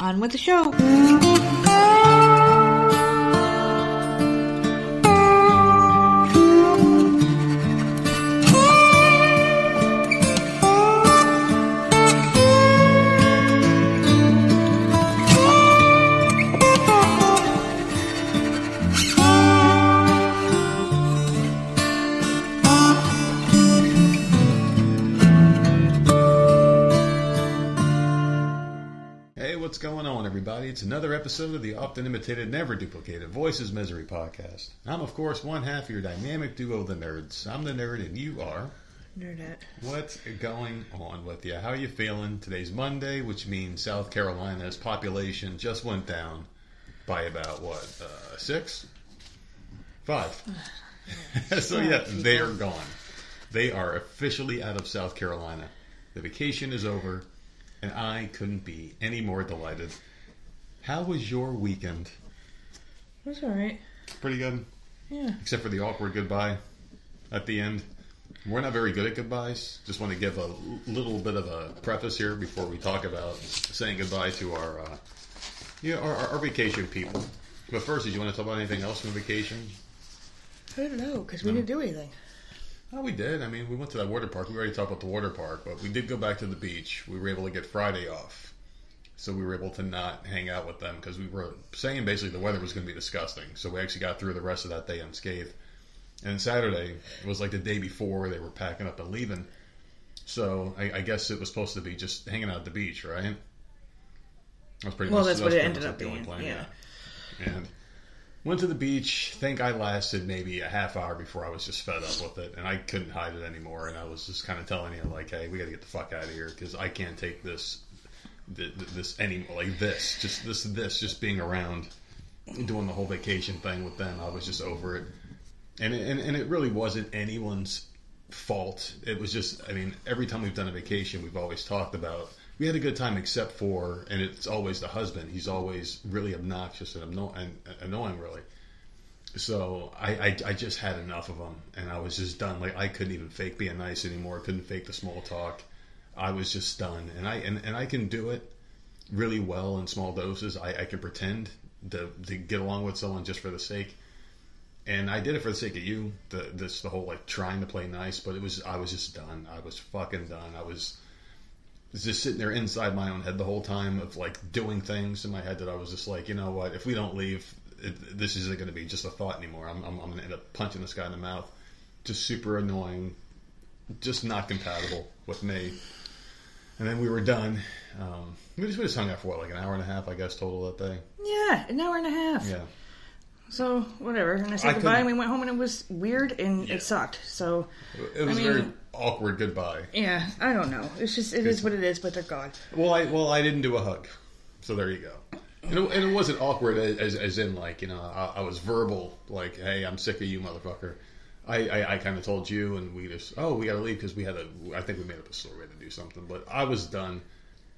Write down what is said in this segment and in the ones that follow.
On with the show. It's another episode of the often imitated, never duplicated Voices Misery podcast. I'm, of course, one half of your dynamic duo, the nerds. I'm the nerd, and you are. Nerdette. What's going on with you? How are you feeling? Today's Monday, which means South Carolina's population just went down by about what, uh, six, five. so yeah, they are gone. They are officially out of South Carolina. The vacation is over, and I couldn't be any more delighted. How was your weekend? It was alright. Pretty good, Yeah. except for the awkward goodbye at the end. We're not very good at goodbyes. Just want to give a little bit of a preface here before we talk about saying goodbye to our, uh, yeah, our, our, our vacation people. But first, did you want to talk about anything else from vacation? I don't know, because we didn't do anything. Oh, we did. I mean, we went to that water park. We already talked about the water park, but we did go back to the beach. We were able to get Friday off. So we were able to not hang out with them because we were saying basically the weather was going to be disgusting. So we actually got through the rest of that day unscathed. And Saturday was like the day before they were packing up and leaving. So I, I guess it was supposed to be just hanging out at the beach, right? That was pretty Well, much, that's that what it ended up being, plan, yeah. And went to the beach. Think I lasted maybe a half hour before I was just fed up with it, and I couldn't hide it anymore. And I was just kind of telling you, like, "Hey, we got to get the fuck out of here because I can't take this, th- th- this anymore. Like this, just this, this, just being around, doing the whole vacation thing with them. I was just over it, and it, and, and it really wasn't anyone's fault. It was just, I mean, every time we've done a vacation, we've always talked about we had a good time, except for, and it's always the husband. He's always really obnoxious and, anno- and annoying, really. So I, I, I just had enough of him, and I was just done. Like I couldn't even fake being nice anymore. Couldn't fake the small talk. I was just done, and I and, and I can do it really well in small doses. I, I can pretend to to get along with someone just for the sake and I did it for the sake of you. The this the whole like trying to play nice, but it was I was just done. I was fucking done. I was was just sitting there inside my own head the whole time of like doing things in my head that I was just like, you know what? If we don't leave, it, this isn't going to be just a thought anymore. I'm I'm, I'm going to end up punching this guy in the mouth. Just super annoying. Just not compatible with me. And then we were done. Um, we just we just hung out for what like an hour and a half, I guess, total that day. Yeah, an hour and a half. Yeah. So, whatever. And I said I goodbye, and we went home, and it was weird, and Yeah. it sucked. So, It was I a very awkward goodbye. yeah, I don't know. It's just, it is what it is, but they're gone. Well, I well I didn't do a hug, so there you go. And it, and it wasn't awkward as, as, as in like you know I, I was verbal like hey I'm sick of you motherfucker. I, I, I kind of told you and we just oh we got to leave because we had a I think we made up a story to do something but I was done.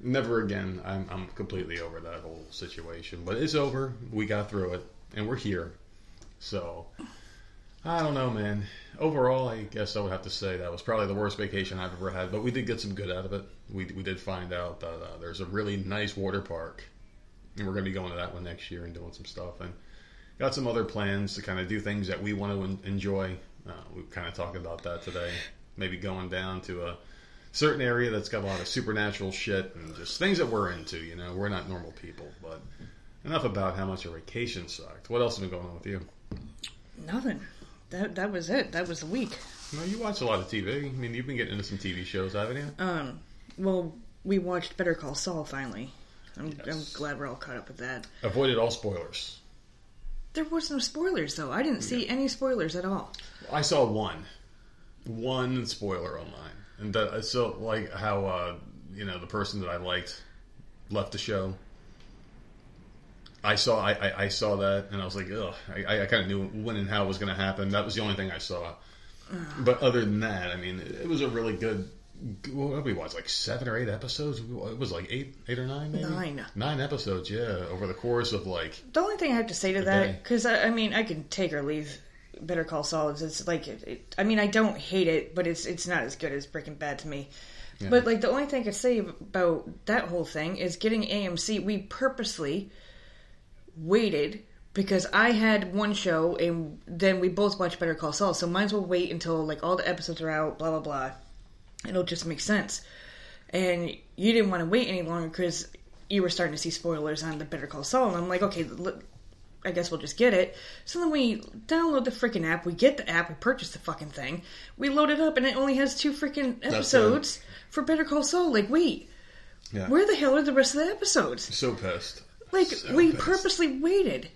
Never again. I'm I'm completely over that whole situation. But it's over. We got through it and we're here. So I don't know, man. Overall, I guess I would have to say that was probably the worst vacation I've ever had. But we did get some good out of it. We we did find out that uh, there's a really nice water park, and we're going to be going to that one next year and doing some stuff. And got some other plans to kind of do things that we want to en- enjoy. Uh, we kind of talked about that today. Maybe going down to a certain area that's got a lot of supernatural shit and just things that we're into. You know, we're not normal people. But enough about how much our vacation sucked. What else has been going on with you? Nothing. That that was it. That was the week. No, you watch a lot of TV. I mean, you've been getting into some TV shows, haven't you? Um, well, we watched Better Call Saul finally. I'm, I'm glad we're all caught up with that. Avoided all spoilers. There was no spoilers though. I didn't see any spoilers at all. I saw one, one spoiler online, and that, so like how uh, you know the person that I liked left the show. I saw I, I, I saw that and I was like, ugh. I, I kind of knew when and how it was going to happen. That was the only thing I saw. But other than that, I mean, it was a really good. What we watch? Like seven or eight episodes. It was like eight, eight or nine, maybe Nine. Nine episodes, yeah, over the course of like The only thing I have to say to that, because I, I mean, I can take or leave Better Call Saul. Is it's like, it, it, I mean, I don't hate it, but it's it's not as good as Breaking Bad to me. But like the only thing I could say about that whole thing is getting AMC. We purposely waited because I had one show and then we both watched Better Call Saul. So might as well wait until like all the episodes are out. Blah blah blah. It'll just make sense. And you didn't want to wait any longer because you were starting to see spoilers on the Better Call Saul. And I'm like, okay, I guess we'll just get it. So then we download the freaking app. We get the app. We purchase the fucking thing. We load it up, and it only has two freaking episodes for Better Call Saul. Like, wait, Yeah. where the hell are the rest of the episodes? so pissed. Like, So we pissed. purposely waited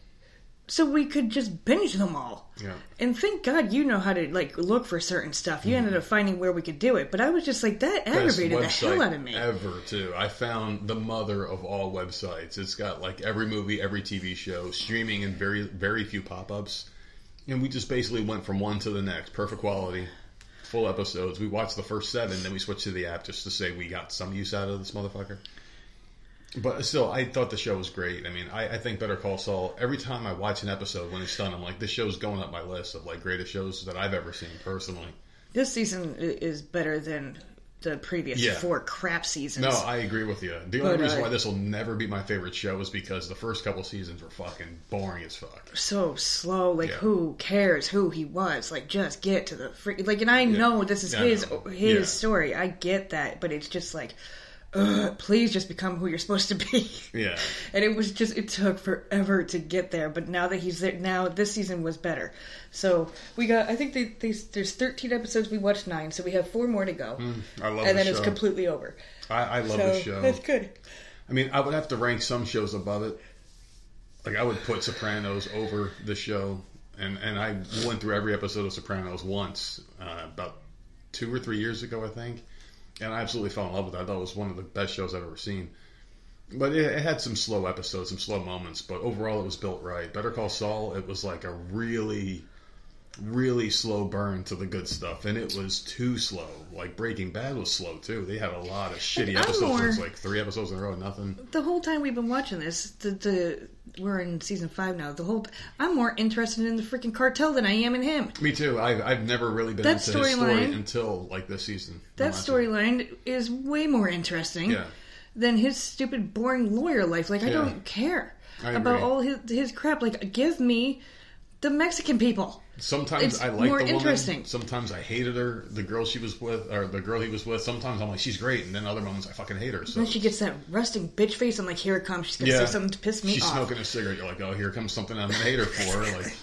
so we could just binge them all. Yeah. And thank God you know how to like look for certain stuff. You ended up finding where we could do it. But I was just like that aggravated the hell out of me. Ever too. I found the mother of all websites. It's got like every movie, every TV show, streaming, and very very few pop ups. And we just basically went from one to the next, perfect quality, full episodes. We watched the first seven, then we switched to the app just to say we got some use out of this motherfucker. But still, I thought the show was great. I mean, I, I think Better Call Saul. Every time I watch an episode when it's done, I'm like, this show's going up my list of like greatest shows that I've ever seen personally. This season is better than the previous Yeah. four crap seasons. No, I agree with you. The only reason uh, why this will never be my favorite show is because the first couple seasons were fucking boring as fuck. so slow. Like, Yeah. who cares who he was? Like, just get to the freak. Like, and I know this is Yeah, his his Yeah. story. I get that, but it's just like, please just become who you're supposed to be. Yeah. and it was just it took forever to get there. But now that he's there, now this season was better. So we got. I think they, they, there's 13 episodes. We watched nine, so we have four more to go, I love and the then it's completely over. I, I love so the show. that's good. I mean, I would have to rank some shows above it. Like I would put Sopranos over the show, and and I went through every episode of Sopranos once uh, about two or three years ago, I think, and I absolutely fell in love with it. I thought it was one of the best shows I've ever seen. But it, it had some slow episodes, some slow moments, but overall it was built right. Better Call Saul, it was like a really, really slow burn to the good stuff, and it was too slow. Like Breaking Bad was slow too. They had a lot of shitty episodes. more- It was like three episodes in a row, nothing. The whole time we've been watching this, the, the we're in season five now. The whole I'm more interested in the freaking cartel than I am in him. Me too. I've, I've never really been That into his story storyline- until like this season. That storyline is way more interesting Yeah. than his stupid, boring lawyer life. Like I Yeah. don't care I about all his his crap. Like give me the Mexican people. Sometimes It's I like more the woman. interesting. Sometimes I hated her. The girl she was with, or the girl he was with. Sometimes I'm like, she's great, and then other moments I fucking hate her. So Then she gets that resting bitch face. I'm like, here it comes. She's gonna yeah, say something to piss me she's off. She's smoking a cigarette. You're like, oh, here comes something I'm gonna hate her for. Like,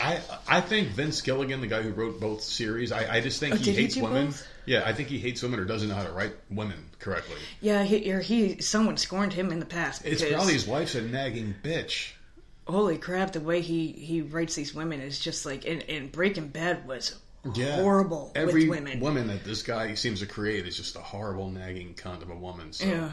I I think Vince Gilligan, the guy who wrote both series, I, I just think Oh, he did he hates women. both? Yeah, I think he hates women or doesn't know how to write women correctly. Yeah, he, or he someone scorned him in the past. It's probably his wife's a nagging bitch. Holy crap, the way he he writes these women is just like. And, and Breaking Bad was yeah. horrible Every with women. woman that this guy seems to create is just a horrible, nagging cunt of a woman. So Yeah.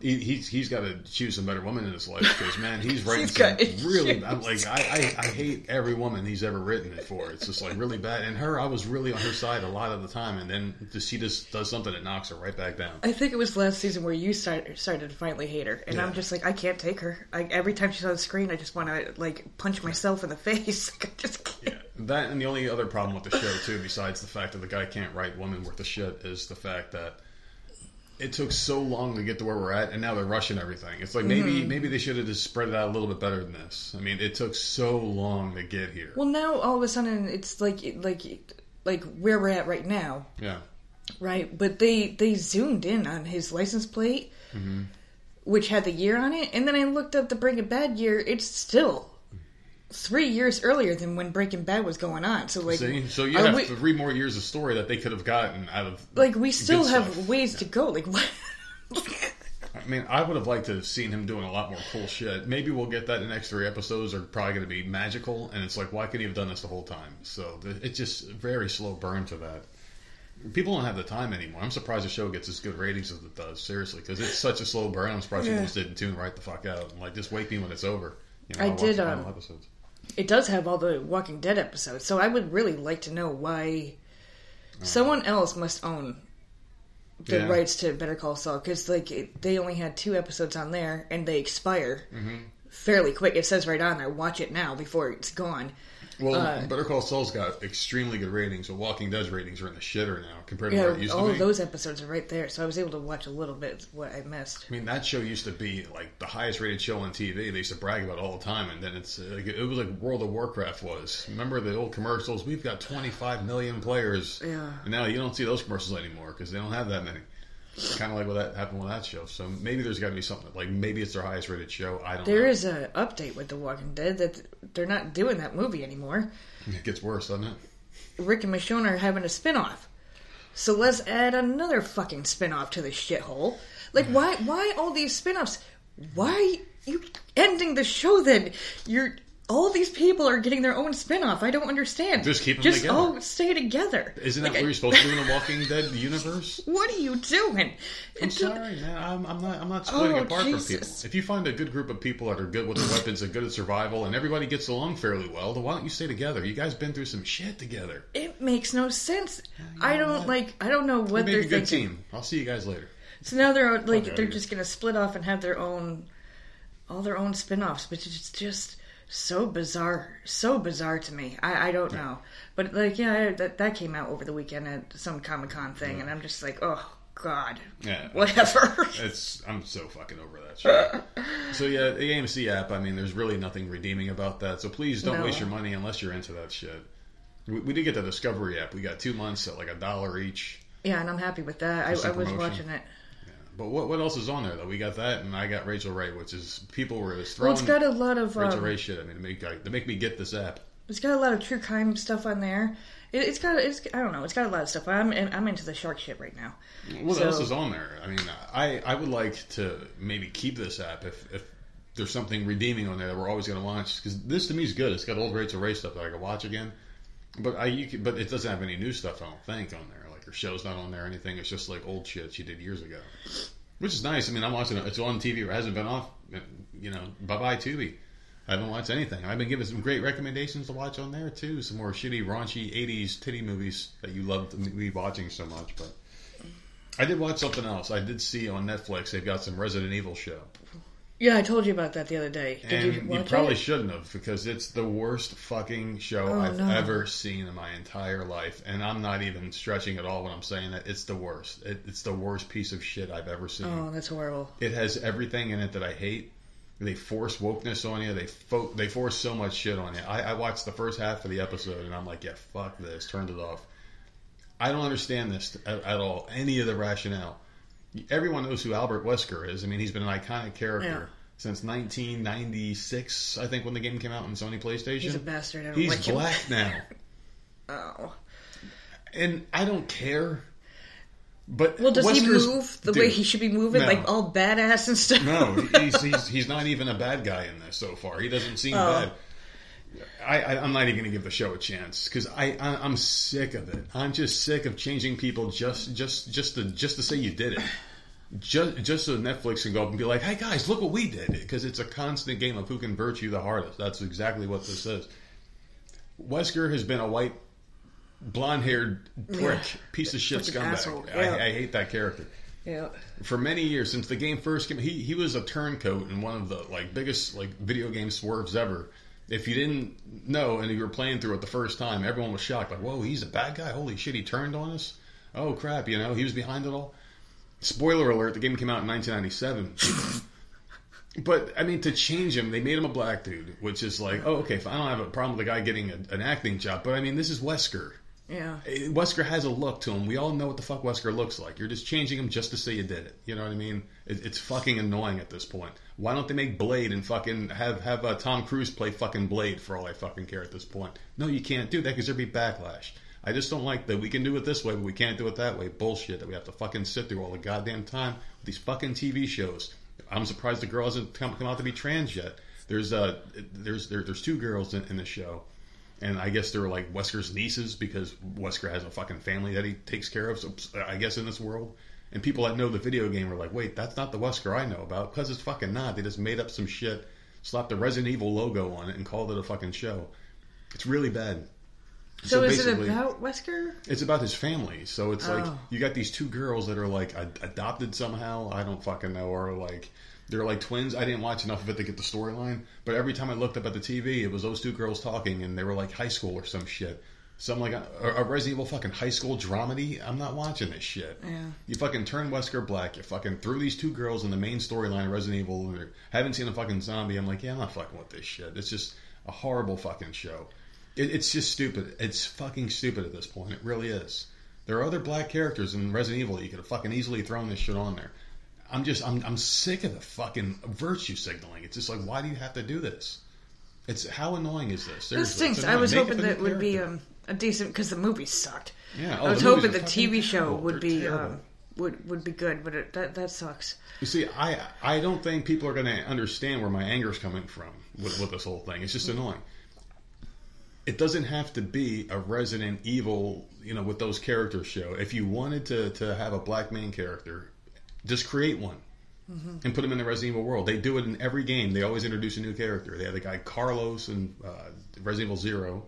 He, he's he's got to choose some better woman in his life because man, he's writing He's some really. I'm like I, I I hate every woman he's ever written it for. It's just like really bad. And her, I was really on her side a lot of the time, and then she just does something that knocks her right back down. I think it was last season where you started, started to finally hate her, and Yeah. I'm just like, I can't take her. I, every time she's on the screen, I just want to like punch myself in the face. Like, I just can't. That and the only other problem with the show too, besides the fact that the guy can't write women worth of shit, is the fact that it took so long to get to where we're at, and now they're rushing everything. It's like maybe Mm-hmm. maybe they should have just spread it out a little bit better than this. I mean, it took so long to get here. Well, now all of a sudden it's like like like where we're at right now, yeah, right? But they they zoomed in on his license plate, Mm-hmm. which had the year on it, and then I looked up the Breaking Bad year. It's still three years earlier than when Breaking Bad was going on. So like, see, so you have we- three more years of story that they could have gotten out of. like we still have stuff. ways to go. Like what? I mean, I would have liked to have seen him doing a lot more cool shit. Maybe we'll get that in the next three episodes. Are probably going to be magical, and it's like, why couldn't he have done this the whole time? So it's just a very slow burn to that. People don't have the time anymore. I'm surprised the show gets as good ratings as it does. Seriously, because it's such a slow burn. I'm surprised Yeah. people just didn't tune right the fuck out and like just wake me when it's over. You know, I watch did, um, episodes. It does have all the Walking Dead episodes, so I would really like to know why someone else must own the Yeah. rights to Better Call Saul because like it, they only had two episodes on there and they expire Mm-hmm. fairly quick. It says right on there, watch it now before it's gone. Well, Uh, Better Call Saul's got extremely good ratings, but Walking Dead's ratings are in the shitter now compared to Yeah, where it used all to be. those episodes are right there, so I was able to watch a little bit of what I missed. I mean, that show used to be like the highest rated show on TV. They used to brag about it all the time, and then it's uh, like, it was like World of Warcraft was. Remember the old commercials? We've got 25 million players. Yeah. And now you don't see those commercials anymore because they don't have that many. Kind of like what that happened with that show. So maybe there's got to be something like maybe it's their highest rated show. I don't There know. is a update with The Walking Dead that they're not doing that movie anymore. It gets worse, doesn't it? Rick and Michonne are having a spin-off. So let's add another fucking spin-off to this shithole. Like why why all these spin-offs? Why you ending the show then? You're all these people are getting their own spin-off. I don't understand. Just keep them Just together. all stay together. Isn't that Like, what you're supposed to do in the Walking Dead universe? What are you doing? I'm It's sorry, man. I'm, I'm not. I'm not splitting Oh, apart from people. If you find a good group of people that are good with their weapons and good at survival, and everybody gets along fairly well, then why don't you stay together? You guys been through some shit together. It makes no sense. I know don't what? like. I don't know what they're a good thinking. team. I'll see you guys later. So now they're like outta they're just gonna split off and have their own, all their own spin-offs, which is just so bizarre, so bizarre to me. I, I don't know, but like yeah, that that came out over the weekend at some Comic Con thing, and I'm just like, oh god, Yeah. whatever. It's I'm so fucking over that shit. so yeah, the AMC app. I mean, there's really nothing redeeming about that. So please don't No. waste your money unless you're into that shit. We, we did get the Discovery app. We got two months at like a dollar each. yeah, and I'm happy with that. I, I was watching it. But what what else is on there though? We got that, and I got Rachael Ray, which is people were just Well, it's got a lot of Rachael um, Ray shit. I mean, to make I- to make me get this app. it's got a lot of true crime stuff on there. It, it's got it's I don't know. It's got a lot of stuff. I'm I'm into the shark shit right now. What So- else is on there? I mean, I I would like to maybe keep this app if if there's something redeeming on there that we're always going to watch because this to me is good. It's got old Rachael Ray stuff that I can watch again. But I you can, but it doesn't have any new stuff. I don't think on there. Her show's not on there or anything. It's just like old shit she did years ago, which is nice. I mean, I'm watching it. It's on TV. It hasn't been off. You know, bye bye Tubi. I haven't watched anything. I've been given some great recommendations to watch on there too. Some more shitty, raunchy '80s titty movies that you loved me watching so much. But I did watch something else. I did see on Netflix they've got some Resident Evil show, Yeah, I told you about that the other day. Did and you you, probably it? shouldn't have because it's the worst fucking show Oh, I've no. ever seen in my entire life, and I'm not even stretching at all when I'm saying that it's the worst. It, it's the worst piece of shit I've ever seen. Oh, that's horrible. It has everything in it that I hate. They force wokeness on you. They fo- they force so much shit on you. I, I watched the first half of the episode and I'm like, yeah, fuck this. Turned it off. I don't understand this at, at all. Any of the rationale. Everyone knows who Albert Wesker is. I mean, he's been an iconic character Yeah. since 1996. I think when the game came out on Sony PlayStation. He's a bastard. I don't He's like him. black now, Oh. and I don't care. But Well, does he move the dude, way he should be moving, no. like all badass and stuff? No, he's, he's he's not even a bad guy in this so far. He doesn't seem Oh. bad. I, I, I'm not even going to give the show a chance because I, I I'm sick of it. I'm just sick of changing people just just just to just to say you did it. Just just so Netflix can go up and be like, hey guys, look what we did because it's a constant game of who can virtue the hardest. That's exactly what this is. Wesker has been a white, blonde-haired prick, Yeah. piece of shit scumbag. yeah. I, I hate that character Yeah. for many years since the game first came. He he was a turncoat in one of the like biggest like video game swerves ever. If you didn't know and you were playing through it the first time, everyone was shocked. Like, whoa, he's a bad guy. Holy shit, he turned on us. Oh crap, you know, he was behind it all. Spoiler alert: the game came out in 1997. But I mean, to change him, they made him a black dude, which is like, oh, okay, fine. I don't have a problem with the guy getting a, an acting job. But I mean, this is Wesker. Yeah. Eh, Wesker has a look to him. We all know what the fuck Wesker looks like. You're just changing him just to say you did it. You know what I mean? It, it's fucking annoying at this point. Why don't they make Blade and fucking have have uh, Tom Cruise play fucking Blade for all I fucking care at this point? No, you can't do that because there'd be backlash. I just don't like that we can do it this way, but we can't do it that way. Bullshit that we have to fucking sit through all the goddamn time with these fucking TV shows. I'm surprised the girl hasn't come, come out to be trans yet. There's uh there's there, there's two girls in, in the show and I guess they're like Wesker's nieces because Wesker has a fucking family that he takes care of. So I guess in this world, and people that know the video game are like, wait, that's not the Wesker I know about because it's fucking not. They just made up some shit, slapped the Resident Evil logo on it, and called it a fucking show. It's really bad. So, is it about Wesker? it's about his family. So it's like Oh. you got these two girls that are like ad- adopted somehow. I don't fucking know, or like They're like twins. I didn't watch enough of it to get the storyline, but every time I looked up at the TV, it was those two girls talking, and they were like high school or some shit. Some like uh, a, a Resident Evil fucking high school dramedy. I'm not watching this shit. Yeah. You fucking turn Wesker black. You fucking threw these two girls in the main storyline of Resident Evil. And haven't seen a fucking zombie. I'm like, yeah, I'm not fucking with this shit. It's just a horrible fucking show. It, it's just stupid. It's fucking stupid at this point. It really is. There are other black characters in Resident Evil that you could have fucking easily thrown this shit on there. I'm just, I'm, I'm sick of the fucking virtue signaling. It's just like, why do you have to do this? It's how annoying is this? This Seriously, stinks. I was. Make hoping that would be um, a decent because the movie sucked. Yeah, oh, I was the hoping the TV show terrible. would They're be um, would would be good, but it, that that sucks. You see, I I don't think people are going to understand where my anger is coming from with, with this whole thing. It's just annoying. It doesn't have to be a Resident Evil, you know, with those characters show. If you wanted to to have a black main character, just create one and put him in the Resident Evil world. They do it in every game. They always introduce a new character. They had the guy Carlos in uh, Resident Evil Zero.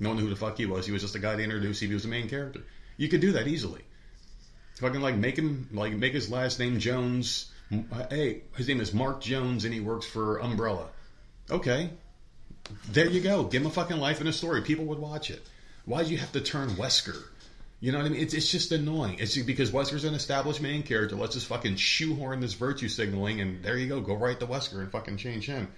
No one knew who the fuck he was. He was just a guy they introduced. He was the main character. You could do that easily. Fucking like make him like make his last name Jones. Hey, his name is Mark Jones, and he works for Umbrella. Okay, there you go. Give him a fucking life and a story. People would watch it. Why do you have to turn Wesker? You know what I mean? It's, it's just annoying. It's because Wesker's an established main character. Let's just fucking shoehorn this virtue signaling, and there you go. Go right to Wesker and fucking change him.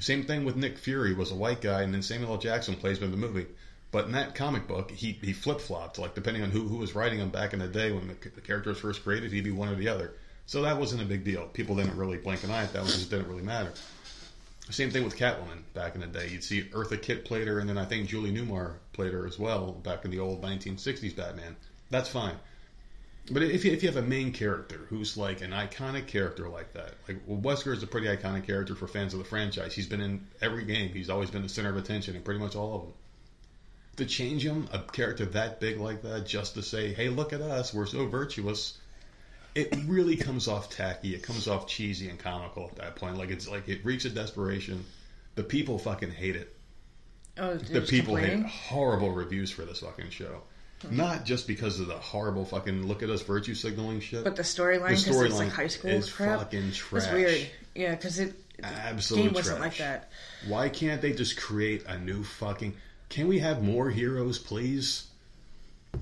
Same thing with Nick Fury was a white guy, and then Samuel L. Jackson plays him in the movie. But in that comic book, he, he flip flopped. Like depending on who who was writing him back in the day when the, the character was first created, he'd be one or the other. So that wasn't a big deal. People didn't really blink an eye at that It just didn't really matter. Same thing with Catwoman back in the day. You'd see Eartha Kitt played her, and then I think Julie Newmar played her as well back in the old 1960s Batman. That's fine. But if you, if you have a main character who's like an iconic character like that, like Wesker is a pretty iconic character for fans of the franchise. He's been in every game. He's always been the center of attention in pretty much all of them. To change him, a character that big like that, just to say, "Hey, look at us, we're so virtuous," it really comes off tacky. It comes off cheesy and comical at that point. Like it's like it reeks of desperation. The people fucking hate it. Oh, The people hate horrible reviews for this fucking show. Hmm. Not just because of the horrible fucking look at us virtue signaling shit. But the storyline, The storyline like high school is crap. fucking It's weird. Yeah, because it Absolute game wasn't trash. like that. Why can't they just create a new fucking? Can we have more heroes, please?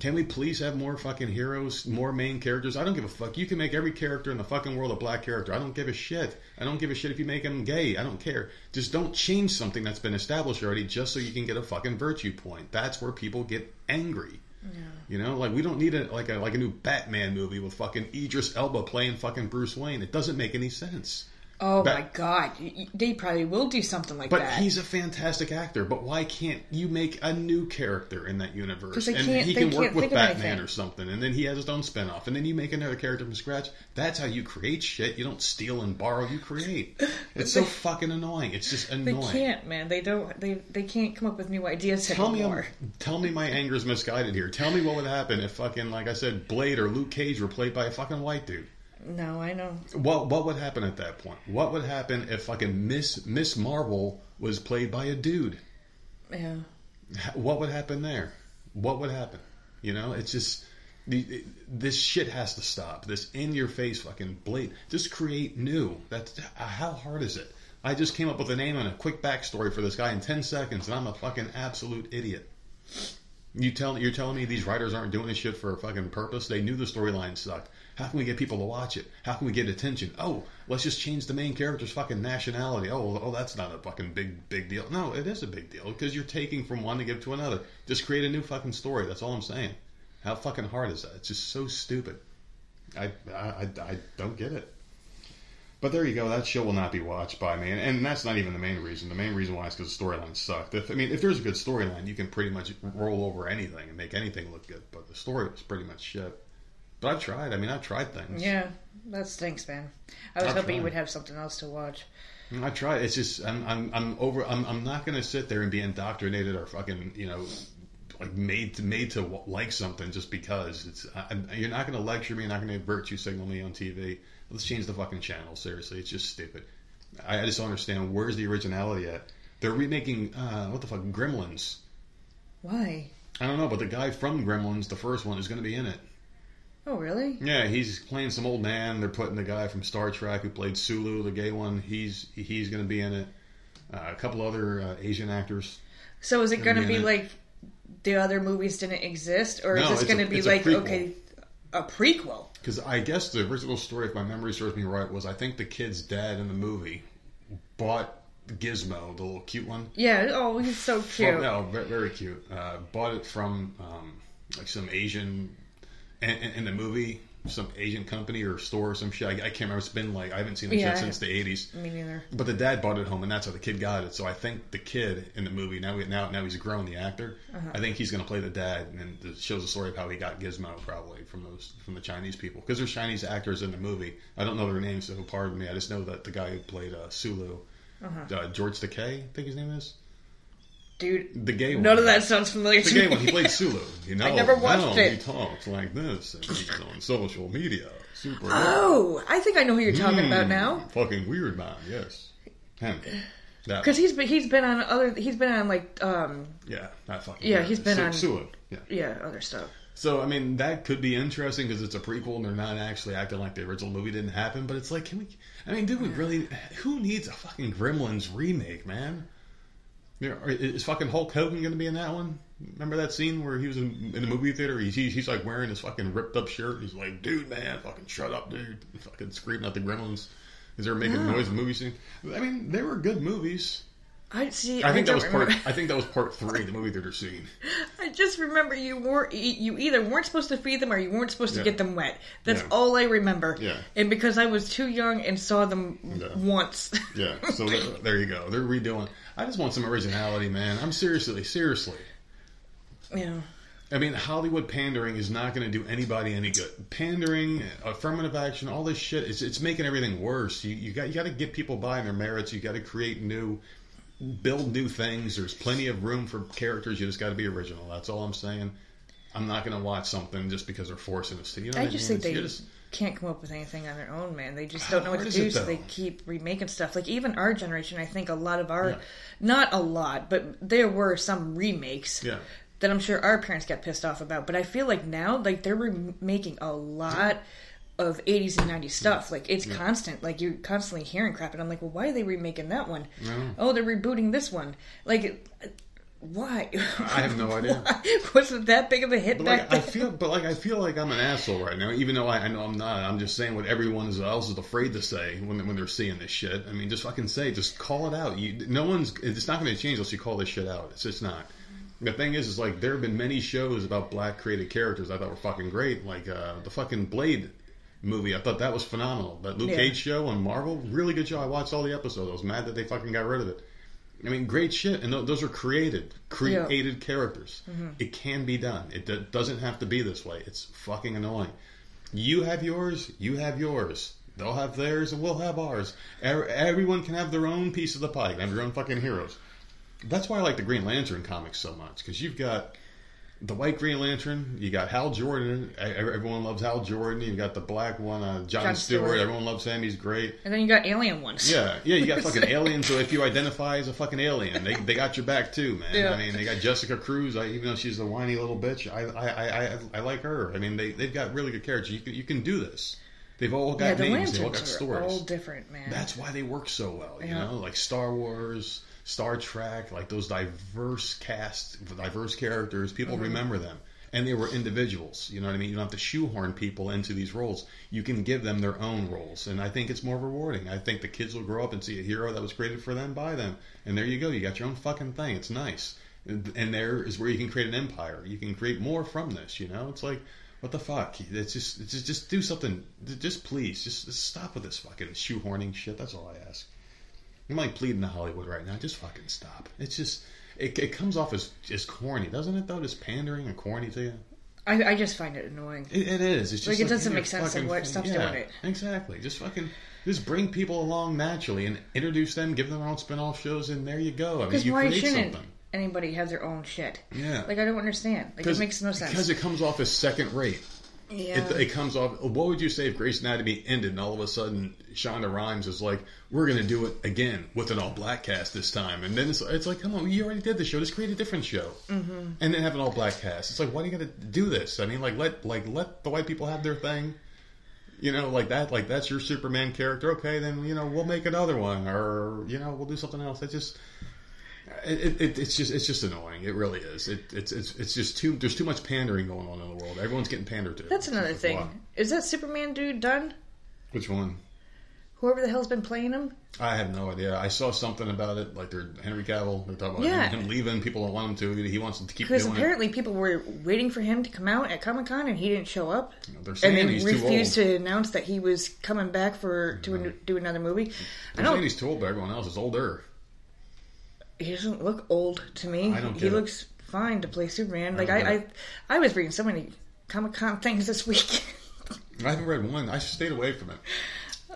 Can we please have more fucking heroes, more main characters? I don't give a fuck. You can make every character in the fucking world a black character. I don't give a shit. I don't give a shit if you make them gay. I don't care. Just don't change something that's been established already just so you can get a fucking virtue point. That's where people get angry. You know, like we don't need a like a like a new Batman movie with fucking Idris Elba playing fucking Bruce Wayne. It doesn't make any sense. Oh But- my god, they probably will do something like But that. he's a fantastic actor. But why can't you make a new character in that universe? they and can't- he they can work with Batman or something, and then he has his own spinoff, and then you make another character from scratch. That's how you create shit. You don't steal and borrow. You create. It's so fucking annoying. It's just annoying. they can't, man. They don't. They they can't come up with new ideas Tell me, anymore. I'm, tell me my anger is misguided here. Tell me what would happen if fucking, like I said, Blade or Luke Cage were played by a fucking white dude. No, I know. What what would happen at that point? What would happen if fucking Miss Miss Marvel was played by a dude? Yeah. What would happen there? What would happen? You know, it's just this shit has to stop. This in your face fucking blade. Just create new. That's uh, how hard is it? I just came up with a name and a quick backstory for this guy in ten seconds, and I'm a fucking absolute idiot. You tell you're telling me these writers aren't doing this shit for a fucking purpose? They knew the storyline sucked. How can we get people to watch it? How can we get attention? Oh, let's just change the main character's fucking nationality. Oh, oh, that's not a fucking big big deal. No, it is a big deal because you're taking from one to give to another. Just create a new fucking story. That's all I'm saying. How fucking hard is that? It's just so stupid. I I, I, don't get it. But there you go. That show will not be watched by me, and, and that's not even the main reason. The main reason why is because the storyline sucked. If I mean, if there's a good storyline, you can pretty much roll over anything and make anything look good. But the story was pretty much shit. But I've tried. I mean, I've tried things. Yeah, that stinks, man. I was I'll hoping try. you would have something else to watch. I tried. It's just I'm I'm I'm over. I'm I'm not going to sit there and be indoctrinated or fucking you know like made to made to like something just because it's. I, you're not going to lecture me. You're not going to virtue signal me on TV. Let's change the fucking channel. Seriously, it's just stupid. I, I just don't understand where's the originality at. They're remaking uh, what the fuck Gremlins. Why? I don't know, but the guy from Gremlins, the first one, is going to be in it. Oh, really? Yeah, he's playing some old man. They're putting the guy from Star Trek who played Sulu, the gay one. He's he's going to be in it. Uh, a couple other uh, Asian actors. So is it going to be be like the other movies didn't exist, or is No, this going to be it's a like okay, a prequel? Because I guess the original story, if my memory serves me right, was I think the kid's dad in the movie bought Gizmo, the little cute one. Yeah. Oh, he's so cute. Well, no, very, very cute. Uh, bought it from um, like some Asian in, in, in the movie, some Asian company or store or some shit. I, I can't remember. It's been like I haven't seen the Yeah. shit since the eighties. Me neither. But the dad bought it home, and that's how the kid got it. So I think the kid in the movie now, now, now he's grown, the actor. Uh-huh. I think he's going to play the dad, and it shows the story of how he got Gizmo, probably from those from the Chinese people, because there's Chinese actors in the movie. I don't know their names, so pardon me. I just know that the guy who played uh, Sulu, Uh-huh. uh, George Takei, I think his name is Dude, the gay one. none of that sounds familiar The to gay me. one. He played Sulu. You know, never watched now it. He talks like this, and he's on social media. Super. Oh, I think I know who you're talking Hmm, about now. Fucking weird man. Yes. Him. Because he's been he's been on other he's been on like um Yeah, not fucking. Yeah, he's been Su- on- Sulu. Yeah. yeah other stuff. So I mean, that could be interesting because it's a prequel and they're not actually acting like the original movie didn't happen. But it's like, can we? I mean, do we really? Who needs a fucking Gremlins remake, man? Know, is fucking Hulk Hogan going to be in that one? Remember that scene where he was in, in the movie theater? He's, he's he's like wearing his fucking ripped up shirt. He's like, dude, man, fucking shut up, dude. Fucking screaming at the Gremlins. Is there making noise in the movie scene? I mean, they were good movies. I see. I think that was part. I think that was part three, the movie theater scene. I just remember you weren't you either weren't supposed to feed them or you weren't supposed to Yeah. get them wet. That's Yeah. all I remember. Yeah. And because I was too young and saw them Yeah. once. Yeah, so there, there you go. They're redoing. I just want some originality, man. I'm seriously, seriously. yeah. I mean, Hollywood pandering is not going to do anybody any good. Pandering, affirmative action, all this shit, it's, it's making everything worse. You, you got you got to get people by their merits. You got to create new, build new things. There's plenty of room for characters. You just got to be original. That's all I'm saying. I'm not going to watch something just because they're forcing us to. You know I what just mean? think they just- can't come up with anything on their own, man. They just don't know what to do, so they keep remaking stuff. Like even our generation, I think a lot of our, Yeah. not a lot, but there were some remakes Yeah. that I'm sure our parents got pissed off about. But I feel like now, like they're remaking a lot of 80s and 90s stuff. Like it's constant. Like you're constantly hearing crap, and I'm like, well, why are they remaking that one? Oh, they're rebooting this one. Like, why? I have no idea. Why? Was it that big of a hit But back like, I feel, but like I feel like I'm an asshole right now, even though I, I know I'm not. I'm just saying what everyone else is afraid to say when when they're seeing this shit. I mean, just fucking say, just call it out. You, no one's. It's not going to change unless you call this shit out. It's just not. The thing is, is like there have been many shows about black created characters I thought were fucking great, like uh, the fucking Blade movie. I thought that was phenomenal. That Luke Yeah. Cage show on Marvel, really good show. I watched all the episodes. I was mad that they fucking got rid of it. I mean, great shit, and th- those are created, created characters. It can be done. It d- doesn't have to be this way. It's fucking annoying. You have yours. You have yours. They'll have theirs, and we'll have ours. Er- everyone can have their own piece of the pie. and Have their own fucking heroes. That's why I like the Green Lantern comics so much because you've got the white Green Lantern. You got Hal Jordan. Everyone loves Hal Jordan. You got the black one, uh, John, John Stewart. Stewart. Everyone loves him. He's great. And then you got alien ones. Yeah, yeah, you got fucking aliens. So if you identify as a fucking alien, they, they got your back too, man. Yeah. I mean, they got Jessica Cruz. I, even though she's a whiny little bitch, I I, I, I, I like her. I mean, they they've got really good characters. You can you can do this. They've all got Yeah, the names. They've all got stories. all different, man. That's why they work so well. You Yeah. know, like Star Wars, Star Trek, like those diverse cast, diverse characters. People Mm-hmm. remember them. And they were individuals. You know what I mean? You don't have to shoehorn people into these roles. You can give them their own roles. And I think it's more rewarding. I think the kids will grow up and see a hero that was created for them by them. And there you go. You got your own fucking thing. It's nice. And, there is where you can create an empire. You can create more from this, you know? It's like, what the fuck? It's just, it's just, just do something. Just please, just, just stop with this fucking shoehorning shit. That's all I ask. I'm like pleading to Hollywood right now. Just fucking stop. It's just, it, it comes off as as corny, doesn't it? Though, just pandering and corny to you. I, I just find it annoying. It, it is. It's just Like, it doesn't make sense, fucking and what stop's yeah, doing it? Exactly. Just fucking, just bring people along naturally and introduce them, give them their own spin-off shows, and there you go. I mean, you why create shouldn't something. anybody have their own shit? Yeah. Like I don't understand. Like it makes no sense. Because it comes off as second rate. Yeah. It, it comes off. What would you say if Grey's Anatomy ended and all of a sudden Shonda Rhimes is like, "We're going to do it again with an all black cast this time," and then it's, it's like, "Come on, you already did the show. Just create a different show, mm-hmm. and then have an all black cast." It's like, why do you got to do this? I mean, like let like let the white people have their thing. You know, like that, like that's your Superman character. Okay, then you know we'll make another one, or you know we'll do something else. It just it, it, it's just it's just annoying. It really is. It, it's it's it's just too. There's too much pandering going on in the world. Everyone's getting pandered to. That's another thing. Is that Superman dude done? Which one? Whoever the hell's been playing him? I have no idea. I saw something about it, like they're Henry Cavill. They're talking about Yeah. him, him leaving. People don't want him to. He wants to keep Because apparently people were waiting for him to come out at Comic Con and he didn't show up. it. You know, They're saying then he's too old. refused to announce that he was coming back for to an- do another movie. I They're saying he's too old, but everyone else is older. He doesn't look old to me. I don't he it. looks fine to play Superman. Like I, I. I was reading so many Comic Con things this week. I haven't read one. I stayed away from it.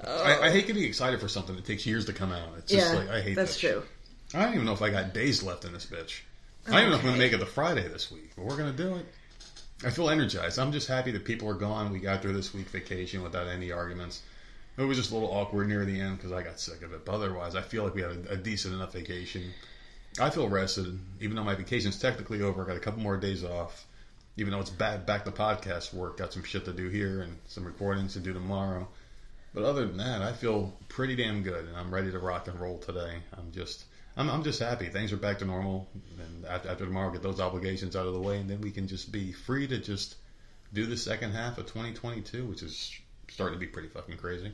Oh. I, I hate getting excited for something that takes years to come out. It's just yeah, like I hate that's that shit. true. I don't even know if I got days left in this bitch. I don't even know if I'm going to make it to Friday this week, but we're going to do it. I feel energized. I'm just happy that people are gone. We got through this week vacation without any arguments. It was just a little awkward near the end because I got sick of it. But otherwise, I feel like we had a, a decent enough vacation. I feel rested, even though my vacation's technically over. I got a couple more days off. Even though it's back back to podcast work, got some shit to do here and some recordings to do tomorrow. But other than that, I feel pretty damn good, and I'm ready to rock and roll today. I'm just, I'm, I'm just happy. Things are back to normal, and after, after tomorrow, get those obligations out of the way, and then we can just be free to just do the second half of 2022, which is starting to be pretty fucking crazy.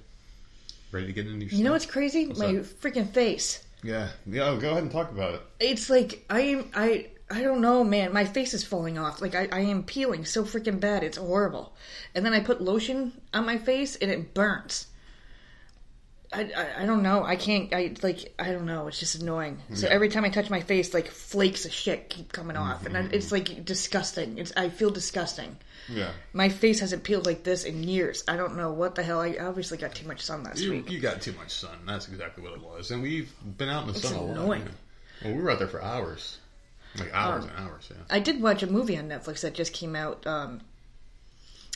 Ready to get into your You know what's crazy? What's My freaking face. Yeah, yeah. Go ahead and talk about it. It's like I am. I. I don't know, man. My face is falling off. Like I, I am peeling so freaking bad. It's horrible. And then I put lotion on my face and it burns. I, I, I don't know. I can't. I like. I don't know. It's just annoying. So Yeah. every time I touch my face, like flakes of shit keep coming off, and I, it's like disgusting. It's. I feel disgusting. Yeah, My face hasn't peeled like this in years. I don't know what the hell. I obviously got too much sun last you, week. you got too much sun. That's exactly what it was. And we've been out in the It's sun a lot. annoying. man. Well, we were out there for hours, like hours Um, and hours. Yeah. I did watch a movie on Netflix that just came out. Um,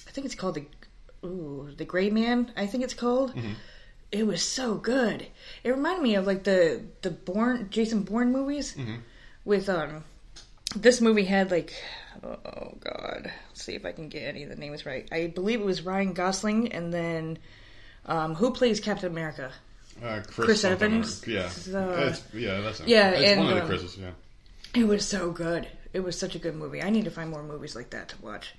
I think it's called the ooh, the Gray Man. I think it's called. It was so good. It reminded me of like the the Bourne Jason Bourne movies. With um, this movie had like oh god, let's see if I can get any of the names right. I believe it was Ryan Gosling, and then um, who plays Captain America? Uh, Chris, Chris Evans? or- yeah, Uh, it's, yeah, that's yeah, it's and, one of the um, Chris's. Yeah. It was so good. It was such a good movie. I need to find more movies like that to watch.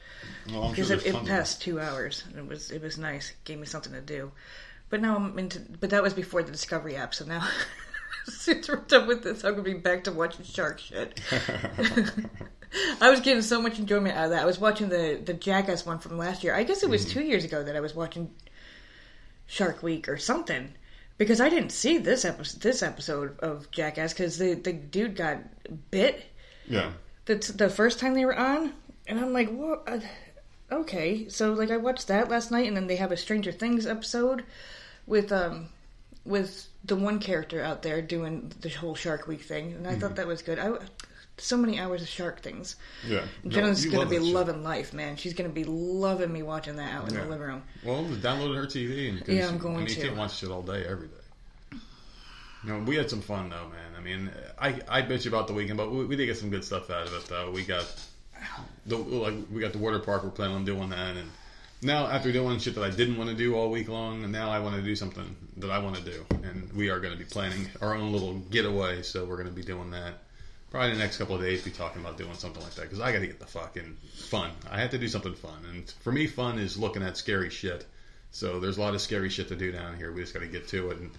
Well, I'm sure because it, it passed two hours and it was it was nice gave me something to do but now i'm into but that was before the discovery app so now since we're done with this i'm gonna be back to watching shark shit i was getting so much enjoyment out of that i was watching the the jackass one from last year i guess it was Mm-hmm. two years ago that i was watching shark week or something because i didn't see this episode this episode of jackass because the the dude got bit yeah. that's the first time they were on, and I'm like, what? Uh, okay, so like I watched that last night, and then they have a Stranger Things episode with um with the one character out there doing the whole Shark Week thing, and I Mm-hmm. thought that was good. I so many hours of shark things. Yeah. Jenna's you gonna be shit. loving life, man. She's gonna be loving me watching that out in Yeah. the living room. Well, download her TV. And, Yeah, I'm going I mean, to. You can't watch shit all day, every day. No, we had some fun though, man. I mean, I I bitch about the weekend, but we, we did get some good stuff out of it. Though we got the like we got the water park. We're planning on doing that, and now after doing shit that I didn't want to do all week long, and now I want to do something that I want to do, and we are going to be planning our own little getaway. So we're going to be doing that. Probably the next couple of days, be talking about doing something like that because I got to get the fucking fun. I have to do something fun, and for me, fun is looking at scary shit. So there's a lot of scary shit to do down here. We just got to get to it, and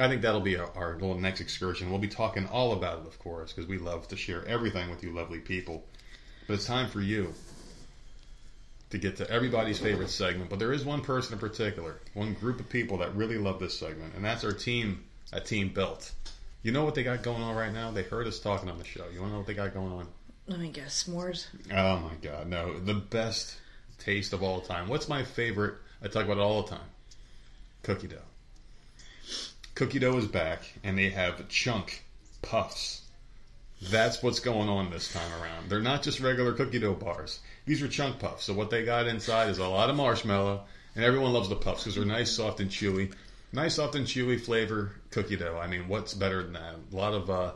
I think that'll be our, our little next excursion. We'll be talking all about it, of course, because we love to share everything with you, lovely people. But it's time for you to get to everybody's favorite segment. But there is one person in particular, one group of people that really love this segment, and that's our team at Team Built. You know what they got going on right now? They heard us talking on the show. You want to know what they got going on? Let me guess, s'mores. Oh my god, no. The best taste of all time. What's my favorite? I talk about it all the time. Cookie dough. Cookie dough is back, and they have chunk puffs. That's what's going on this time around. They're not just regular cookie dough bars. These are chunk puffs. So what they got inside is a lot of marshmallow, and everyone loves the puffs because they're nice, soft, and chewy. Nice, soft, and chewy flavor cookie dough. I mean, what's better than that? A lot of uh,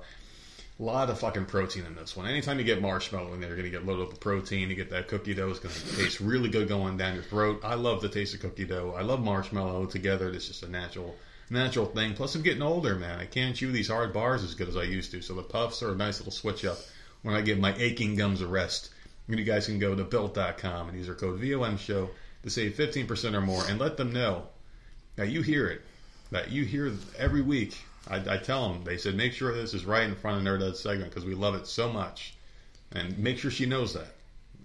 lot of fucking protein in this one. Anytime you get marshmallow in there, you're going to get loaded up of protein. You get that cookie dough. It's going to taste really good going down your throat. I love the taste of cookie dough. I love marshmallow together. It's just a natural natural thing. Plus, I'm getting older, man. I can't chew these hard bars as good as I used to. So the puffs are a nice little switch up when I give my aching gums a rest. And you guys can go to built.com and use our code VOM show to save 15% or more and let them know that you hear it, that you hear every week. I, I tell them, they said, make sure this is right in front of Nerd segment because we love it so much. And make sure she knows that.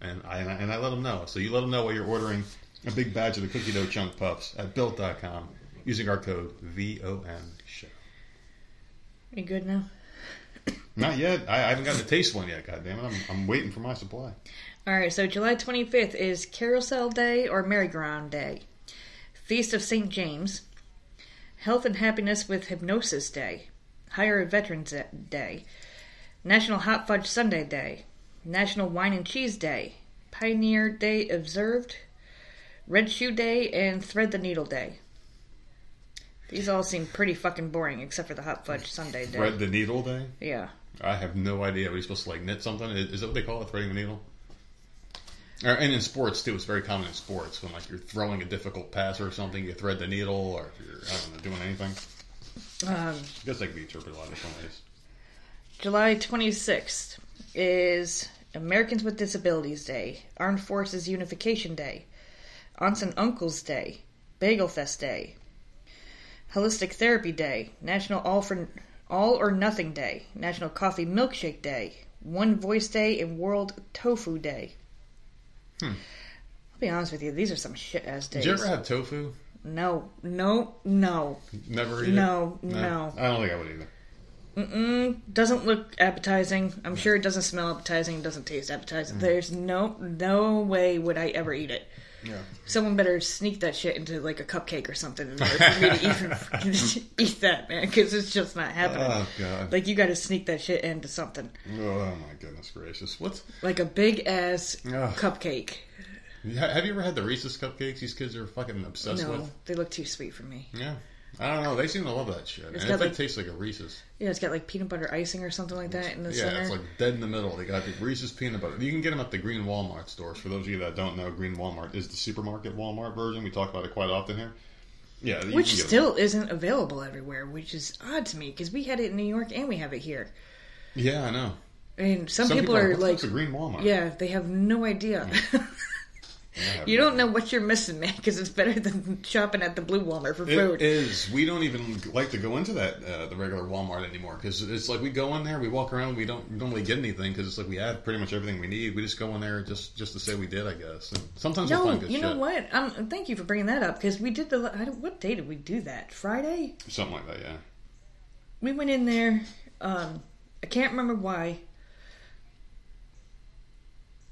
And I, and I let them know. So you let them know while you're ordering a big batch of the cookie dough chunk puffs at built.com using our code VOM show. You good now? Not yet. I, I haven't gotten to taste one yet. God damn it! I'm, I'm waiting for my supply. All right. So July 25th is Carousel Day or Merry-Go-Round Day, Feast of Saint James, Health and Happiness with Hypnosis Day, Hire a Veterans Day, National Hot Fudge Sunday Day, National Wine and Cheese Day, Pioneer Day observed, Red Shoe Day, and Thread the Needle Day. These all seem pretty fucking boring, except for the hot fudge Sunday day. Thread the needle day. Yeah. I have no idea. Are we supposed to like knit something? Is, is that what they call it? Threading the needle. Or, and in sports too, it's very common in sports when like you're throwing a difficult pass or something, you thread the needle, or if you're I don't know doing anything. Um, I guess that could be interpreted a lot of different ways. July 26th is Americans with Disabilities Day, Armed Forces Unification Day, Aunts and Uncles Day, Bagel Fest Day, Holistic Therapy Day, National All for All or Nothing Day, National Coffee Milkshake Day, One Voice Day, and World Tofu Day. Hmm. I'll be honest with you; these are some shit ass days. Did you ever have tofu? No, no, no. Never eat No, it? no. I don't think I would either. Mm-mm, doesn't look appetizing. I'm sure it doesn't smell appetizing. It doesn't taste appetizing. There's no no way would I ever eat it. Yeah. Someone better sneak that shit into like a cupcake or something in order for me to even eat that, man, because it's just not happening. Oh god. Like you got to sneak that shit into something, oh my goodness gracious. What's like a big ass Ugh. cupcake. have you ever had the Reese's cupcakes? These kids are fucking obsessed No, with. they look too sweet for me. Yeah. I don't know. They seem to love that shit. It's got, it like- tastes like a Reese's. Yeah, it's got like peanut butter icing or something like that in the Yeah, center. Yeah, it's like dead in the middle. They got the Reese's peanut butter. You can get them at the Green Walmart stores. For those of you that don't know, Green Walmart is the supermarket Walmart version. We talk about it quite often here. Yeah, which still isn't available everywhere, which is odd to me because we had it in New York and we have it here. Yeah, I know. And some, people, are "What like, Green Walmart. yeah, they have no idea. I have you don't know what you're missing, man, because it's better than shopping at the Blue Walmart for food. is. We don't even like to go into that uh, the regular Walmart anymore because it's like we go in there, we walk around, we don't normally get anything because it's like we have pretty much everything we need. We just go in there just just to say we did, I guess. And sometimes we'll no, find good you know shit. what? Um, thank you for bringing that up because we did the. I don't, what day did we do that? Friday. Something like that, yeah. We went in there. Um, I can't remember why.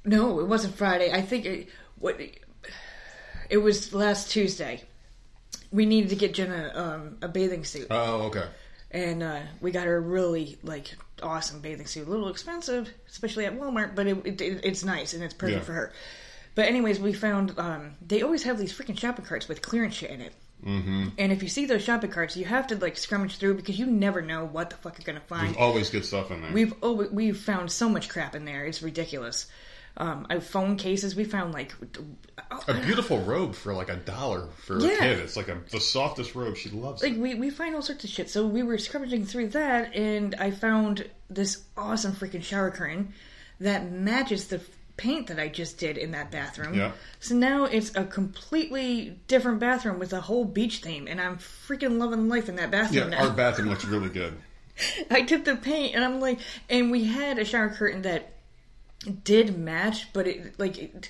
No, it wasn't Friday. I think it. What? It was last Tuesday. We needed to get Jenna um, a bathing suit. Oh, okay. and uh, we got her a really like awesome bathing suit. A little expensive, especially at Walmart, but it, it, it's nice and it's perfect Yeah. for her. But anyways, we found um, they always have these freaking shopping carts with clearance shit in it. Mm-hmm. And if you see those shopping carts, you have to like scrummage through because you never know what the fuck you're gonna find. There's always good stuff in there. We've oh, we've found so much crap in there. It's ridiculous. Um, phone cases. We found like a beautiful robe for like a dollar for a kid. It's like a, the softest robe. She loves it. like we, we find all sorts of shit. So we were scrummaging through that, and I found this awesome freaking shower curtain that matches the paint that I just did in that bathroom. Yeah. So now it's a completely different bathroom with a whole beach theme, and I'm freaking loving life in that bathroom Yeah, now. our bathroom looks really good. I took the paint, and I'm like, and we had a shower curtain that did match, but it like, it,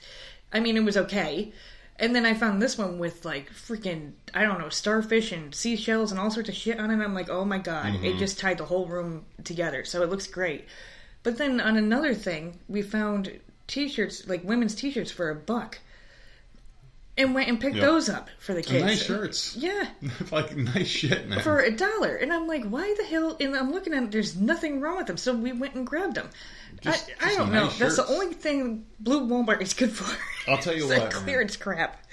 I mean, it was okay. And then I found this one with like freaking I don't know starfish and seashells and all sorts of shit on it. I'm like, oh my god! It mm-hmm. just tied the whole room together, so it looks great. But then on another thing, we found t-shirts like women's t-shirts for a buck. and went and picked Yeah. those up for the kids. nice shirts. Yeah, like nice shit, man. for a dollar. And I'm like, why the hell? And I'm looking at it, there's nothing wrong with them. So we went and grabbed them. Just- I, I don't know. nice That's the only thing Blue Walmart is good for. I'll tell you what, clearance crap.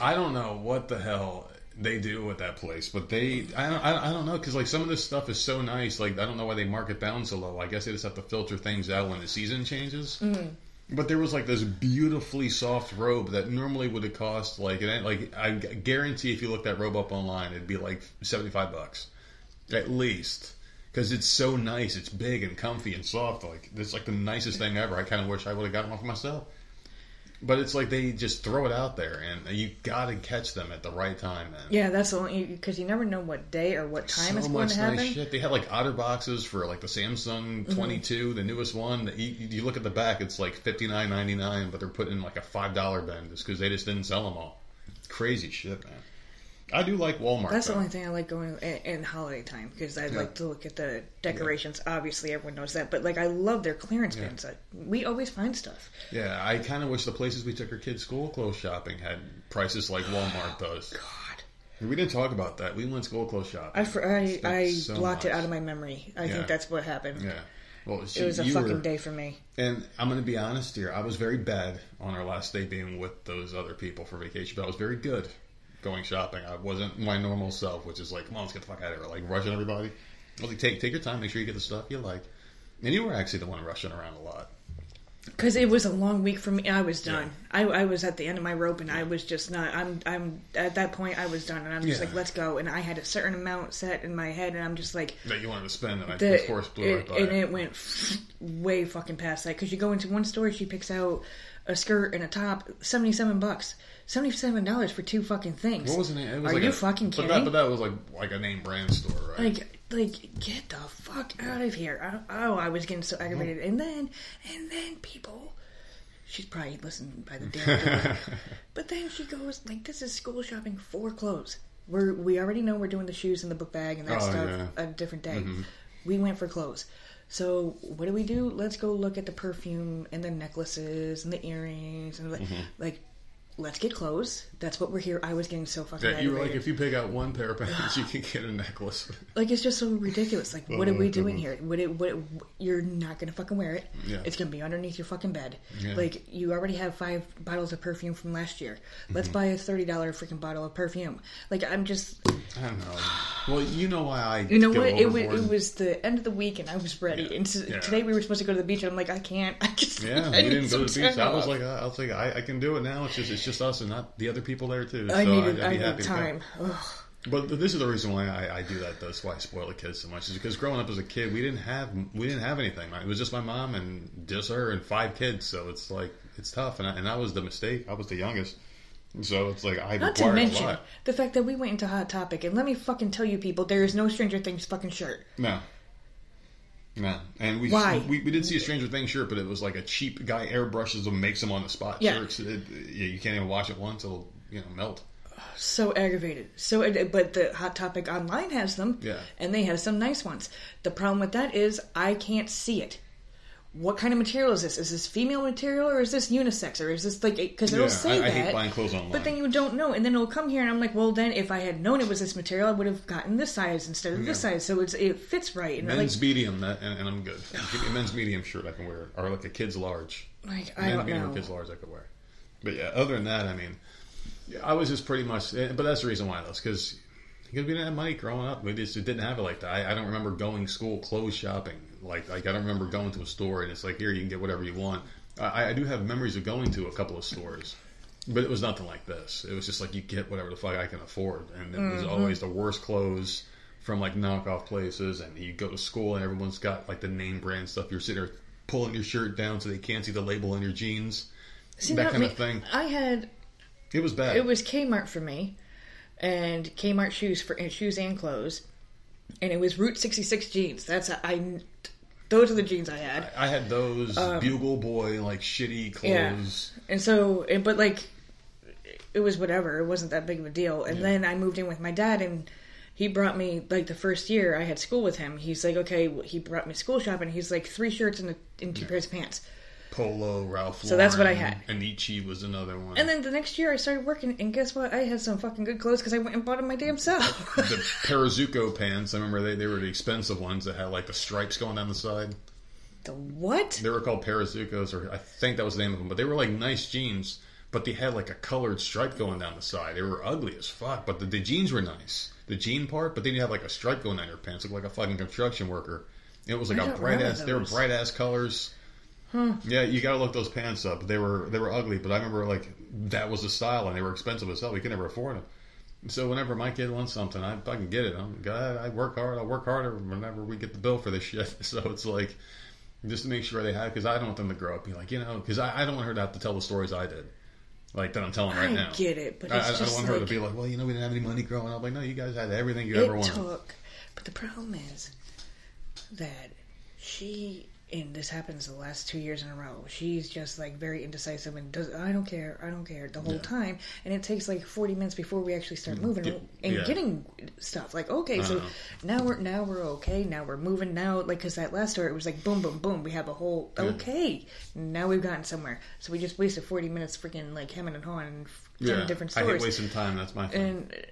I don't know what the hell they do with that place, but they I don't I, don't know because like some of this stuff is so nice. Like I don't know why they mark it down so low. I guess they just have to filter things out when the season changes. Mm-hmm. But there was like this beautifully soft robe that normally would have cost like like I guarantee if you look that robe up online, it'd be like seventy five bucks at least. Because it's so nice, it's big and comfy and soft. Like it's like the nicest thing ever. I kind of wish I would have gotten one for myself. But it's like they just throw it out there, and you got to catch them at the right time, man. Yeah, that's the only because you never know what day or what time so it's going to happen. nice shit. They had like otter boxes for like the Samsung Mm-hmm. 22, the newest one. You, you look at the back, it's like fifty nine ninety nine, but they're putting in like a five dollar bin just because they just didn't sell them all. Crazy shit, man. I do like Walmart. That's the only thing I like going in, in holiday time because I like to look at the decorations. Obviously, everyone knows that, but like I love their clearance bins. I, we always find stuff. Yeah, I kind of wish the places we took our kids school clothes shopping had prices like Walmart oh, does. God, We didn't talk about that. We went school clothes shopping. I I, I so blocked it out of my memory. I Yeah. think that's what happened. Yeah. Well, It was a fucking were- day for me. And I'm going to be honest here. I was very bad on our last day being with those other people for vacation, but I was very good going shopping. I wasn't my normal self, which is like, come on, let's get the fuck out of here, like rushing everybody. I was like, take take your time, make sure you get the stuff you like. And you were actually the one rushing around a lot. Because it was a long week for me. I was done. I, I was at the end of my rope, and I was just not. I'm. I'm at that point. I was done, and I'm just Yeah. like, let's go. And I had a certain amount set in my head, and I'm just like, That you wanted to spend, and I the, of course blew right it, by. and it. it went way fucking past that. Because you go into one store, she picks out a skirt and a top, seventy seven bucks, seventy seven dollars for two fucking things. What was the name? It was Are like you a- fucking but kidding? That, but that was like like a name brand store, right? like, like, get the fuck out of here! I, oh, I was getting so aggravated, mm-hmm. and then, and then people. She's probably listening by the damn door. but then she goes like, "This is school shopping for clothes. We're we already know we're doing the shoes and the book bag and that Oh, stuff yeah. a different day. Mm-hmm. We went for clothes. So what do we do? Let's go look at the perfume and the necklaces and the earrings and mm-hmm. like, like let's get clothes. That's what we're here. I was getting so fucking yeah, you were like, if you pick out one pair of pants, you can get a necklace. Like it's just so ridiculous. Like, what are we doing here? What, it, what you're not gonna fucking wear it. Yeah. It's gonna be underneath your fucking bed. Yeah. Like you already have five bottles of perfume from last year. Let's Mm-hmm. buy a thirty dollar freaking bottle of perfume. Like I'm just, I don't know. Well, you know why I you know what? It was, it was the end of the week and I was ready. Yeah. And so, today we were supposed to go to the beach and I'm like, I can't. I just Yeah, I we didn't go to the beach. I was like, I, I was like, I, I can do it now. It's just, it's just us and not the other people there too. I so needed, I'd I be need happy to come. time. But this is the reason why I, I do that. That's why I spoil the kids so much. Is because growing up as a kid, we didn't have we didn't have anything. It was just my mom and just her and five kids. So it's like it's tough. And I, and that was the mistake. I was the youngest. So it's like I Not to mention the fact that we went into Hot Topic, and let me fucking tell you, people, there is no Stranger Things fucking shirt. No. No, and we, we we did see a Stranger Things shirt, but it was like a cheap guy airbrushes them, makes them on the spot Yeah. shirts. It, yeah, you can't even wash it once; it'll you know melt. So aggravated. So, but the Hot Topic online has them, Yeah. and they have some nice ones. The problem with that is I can't see it. What kind of material is this? Is this female material or is this unisex or is this like because it'll Yeah, say I- I that? hate buying clothes online. But then you don't know, and then it'll come here, and I'm like, well, then if I had known it was this material, I would have gotten this size instead of this size, so it's it fits right. And Men's like, medium, that, and, and I'm good. Give me a men's medium shirt I can wear, or like a kid's large. like I Men's don't medium or know. kid's large I could wear. But yeah, other than that, I mean, yeah, I was just pretty much. eh, But that's the reason why, though, because we didn't have money growing up. We just didn't have it like that. I, I don't remember going school clothes shopping. Like, like I don't remember going to a store and it's like here you can get whatever you want. I, I do have memories of going to a couple of stores. But it was nothing like this. It was just like you get whatever the fuck I can afford, and it Mm-hmm. was always the worst clothes from like knockoff places. And you go to school and everyone's got like the name brand stuff. You're sitting there pulling your shirt down so they can't see the label on your jeans. See, that kind me. of thing. I had It was bad. it was Kmart for me, and Kmart shoes for and shoes and clothes, and it was Route 66 jeans. That's I. Those are the jeans I had. I had those Bugle Boy like shitty Um, Yeah. clothes. And so, but like, it was whatever. It wasn't that big of a deal. And then I moved in with my dad, and he brought me like the first year I had school with him. He's like, okay, he brought me school shopping. He's like three shirts and, a, and two pairs of pants. Polo, Ralph. Lauren. So that's what I Lauren, had. Anichi was another one. And then the next year I started working, and guess what? I had some fucking good clothes because I went and bought them my damn self. the Parasuco pants. I remember they, they were the expensive ones that had like the stripes going down the side. the what? They were called Parasucos, or I think that was the name of them. But they were like nice jeans, but they had like a colored stripe going down the side. They were ugly as fuck, but the, the jeans were nice. The jean part, but then you had like a stripe going down your pants, looked like a fucking construction worker. It was like I a bright ass. They were bright ass colors. Yeah, you gotta look those pants up. They were they were ugly, but I remember like that was the style, and they were expensive as hell. We could never afford them. So whenever my kid wants something, I fucking get it. I'm God, I work hard. I'll work harder whenever we get the bill for this shit. So it's like just to make sure they have because I don't want them to grow up and be like you know because I, I don't want her to have to tell the stories I did, like that I'm telling right I now. get it, but I, I don't want her to be like, well, you know, we didn't have any money growing up. Like, no, you guys had everything you ever wanted. took, but the problem is that she and this happens the last two years in a row. She's just like very indecisive and does I don't care, I don't care the whole Yeah. Mm. time, and it takes like forty minutes before we actually start moving Get- and yeah. getting stuff. Like okay, so Uh-huh. now we're now we're okay. Now we're moving. Now like because that last story it was like boom boom boom. We have a whole okay. Now we've gotten somewhere. So we just wasted forty minutes freaking like hemming and hawing and ten Yeah, different stores. I hate wasting time. That's my thing. And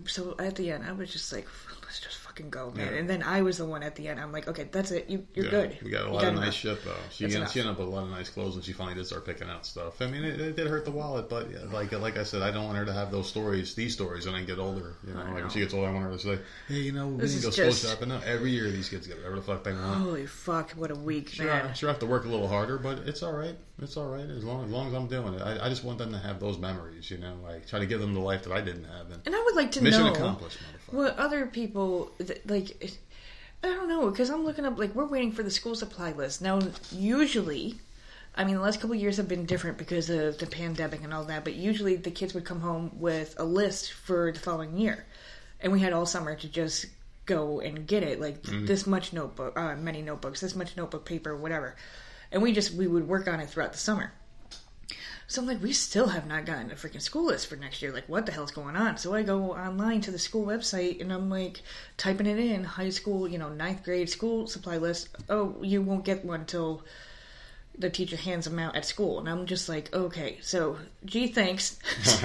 and so at the end, I was just like, let's just fucking go, man. Yeah. And then I was the one at the end. I'm like, okay, that's it. You you're Yeah, good. We got a lot of enough. nice shit though. She That's ended, she ended up with a lot of nice clothes when she finally did start picking out stuff. I mean, it, it did hurt the wallet, but like like I said, I don't want her to have those stories, these stories, when I get older. You know, I like when she gets older, I want her to say, hey, you know, we This need to go school shopping. No, every year these kids get whatever the fuck they want. Holy fuck! What a week, Sure, man. Sure, I have to work a little harder, but it's all right. It's all right as long as long as I'm doing it. I, I just want them to have those memories. You know, like try to give them the life that I didn't have. And And I would like to mission know accomplished, what other people th- like. I don't know because I'm looking up like we're waiting for the school supply list now. Usually, I mean, the last couple of years have been different because of the pandemic and all that. But usually, the kids would come home with a list for the following year, and we had all summer to just go and get it. Like this much notebook, uh, many notebooks, this much notebook paper, whatever, and we just we would work on it throughout the summer. So I'm like, we still have not gotten a freaking school list for next year. Like, what the hell's going on? So I go online to the school website and I'm like, typing it in, high school, you know, ninth grade school supply list. Oh, you won't get one until the teacher hands them out at school. And I'm just like, okay, so gee, thanks.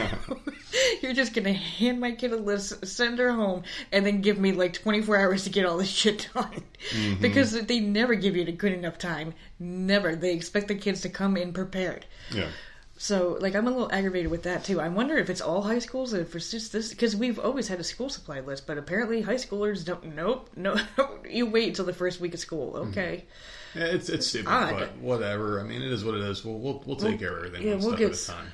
You're just gonna hand my kid a list, send her home, and then give me like 24 hours to get all this shit done. Mm-hmm. Because they never give you the good enough time. Never. They expect the kids to come in prepared. yeah. So, like, I'm a little aggravated with that too. I wonder if it's all high schools, if it's just this, because we've always had a school supply list, but apparently high schoolers don't. Nope, no. you wait until the first week of school. Mm-hmm. Okay. Yeah, Eh, it's it's stupid, odd. but whatever. I mean, it is what it is. We'll we'll, we'll take Well, care of everything yeah, we'll get at a time.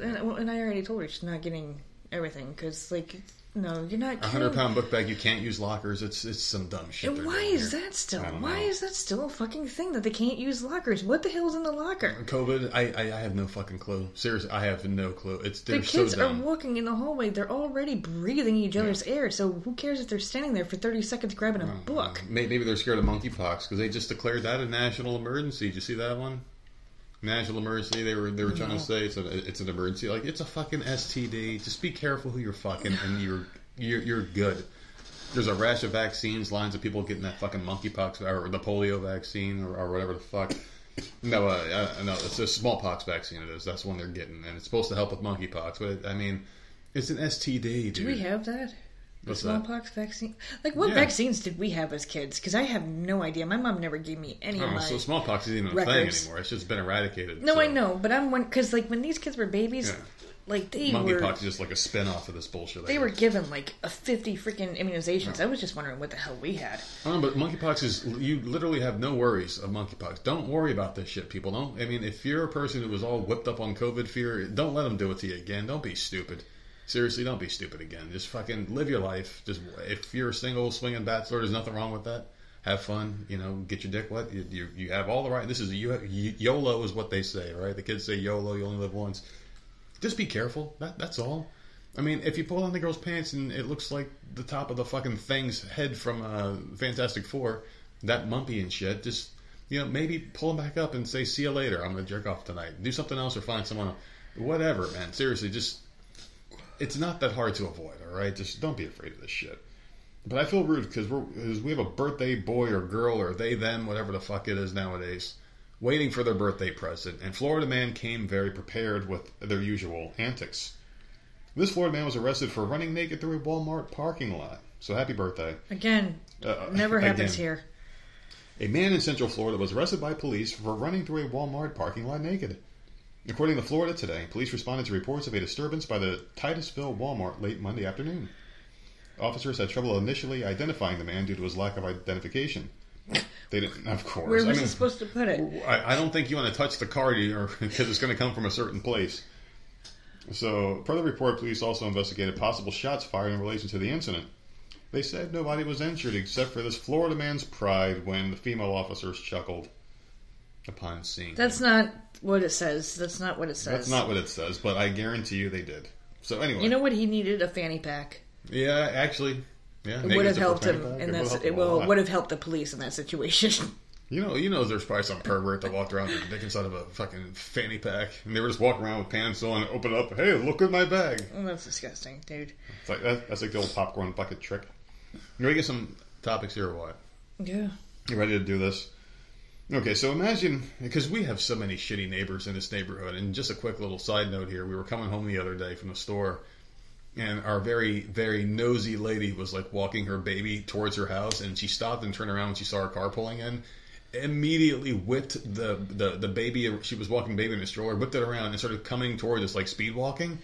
And, well, and I already told her she's not getting everything because, like, no, you're not. A hundred pound book bag, you can't use lockers. It's it's some dumb shit. And why is here. that still? Why know. is that still a fucking thing that they can't use lockers? What the hell's in the locker? COVID? I, I I have no fucking clue. Seriously, I have no clue. It's The kids so are walking in the hallway. They're already breathing each other's air. So who cares if they're standing there for 30 seconds grabbing a book? May- Maybe they're scared of monkeypox because they just declared that a national emergency. Did you see that one? National emergency. They were they were trying to say it's a, it's an emergency. Like it's a fucking STD. Just be careful who you're fucking, and you're you're you're good. There's a rash of vaccines, lines of people getting that fucking monkeypox or the polio vaccine or, or whatever the fuck. No, uh, uh, no, it's a smallpox vaccine. It is. That's the one they're getting, and it's supposed to help with monkeypox. But it, I mean, it's an STD, dude. Do we have that? The What's that? smallpox vaccine? Like, what Yeah. vaccines did we have as kids? Because I have no idea. My mom never gave me any oh, of Oh, so smallpox isn't even a thing anymore. It's just been eradicated. no, so. I know, but I'm one because like when these kids were babies, Yeah. like they Monkeypox were is just like a spin off of this bullshit. they were given like a 50 freaking immunizations. I was just wondering what the hell we had. Oh, but monkeypox is you literally have no worries of monkeypox. Don't worry about this shit, people. Don't. I mean, if you're a person who was all whipped up on COVID fear, don't let them do it to you again. Don't be stupid. Seriously, don't be stupid again. Just fucking live your life. Just if you're a single swinging bachelor, there's nothing wrong with that. Have fun. You know, get your dick wet. You you, you have all the right. This is a, YOLO is what they say, right? The kids say YOLO. You only live once. Just be careful. That that's all. I mean, if you pull down the girl's pants and it looks like the top of the fucking thing's head from uh, Fantastic Four, that mumpy and shit, just you know, maybe pull them back up and say, "See you later. I'm gonna jerk off tonight. Do something else or find someone. Whatever, man. Seriously, just it's not that hard to avoid. All right, just don't be afraid of this shit. But I feel rude because we have a birthday boy or girl or they them whatever the fuck it is nowadays. waiting for their birthday present, and Florida man came very prepared with their usual antics. This Florida man was arrested for running naked through a Walmart parking lot. So happy birthday. Again, Uh, never happens again. here. A man in Central Florida was arrested by police for running through a Walmart parking lot naked. According to Florida Today, police responded to reports of a disturbance by the Titusville Walmart late Monday afternoon. Officers had trouble initially identifying the man due to his lack of identification. They didn't, of course. Where was I he supposed to put it? I, I don't think you want to touch the card because it's going to come from a certain place. So, per the report, police also investigated possible shots fired in relation to the incident. They said nobody was injured except for this Florida man's pride when the female officers chuckled upon seeing. That's him. not what it says. That's not what it says. That's not what it says, but I guarantee you they did. So anyway, You know what? He needed a fanny pack. yeah, actually, yeah, It would have helped him, pack. and that's it. helped him a Will would have helped the police in that situation. You know, you know, there's probably some pervert that walked around with a dick inside of a fucking fanny pack, and they were just walking around with pants on, and open up, hey, look at my bag. oh, that's disgusting, dude. It's like that, that's like the old popcorn bucket trick. You ready to get some topics here or what? Yeah. You ready to do this? Okay, so imagine because we have so many shitty neighbors in this neighborhood. And just a quick little side note here: we were coming home the other day from the store, and our very very nosy lady was like walking her baby towards her house, and she stopped and turned around when she saw her car pulling in. Immediately whipped the, the the baby. She was walking baby in a stroller, whipped it around and started coming towards us like speed walking.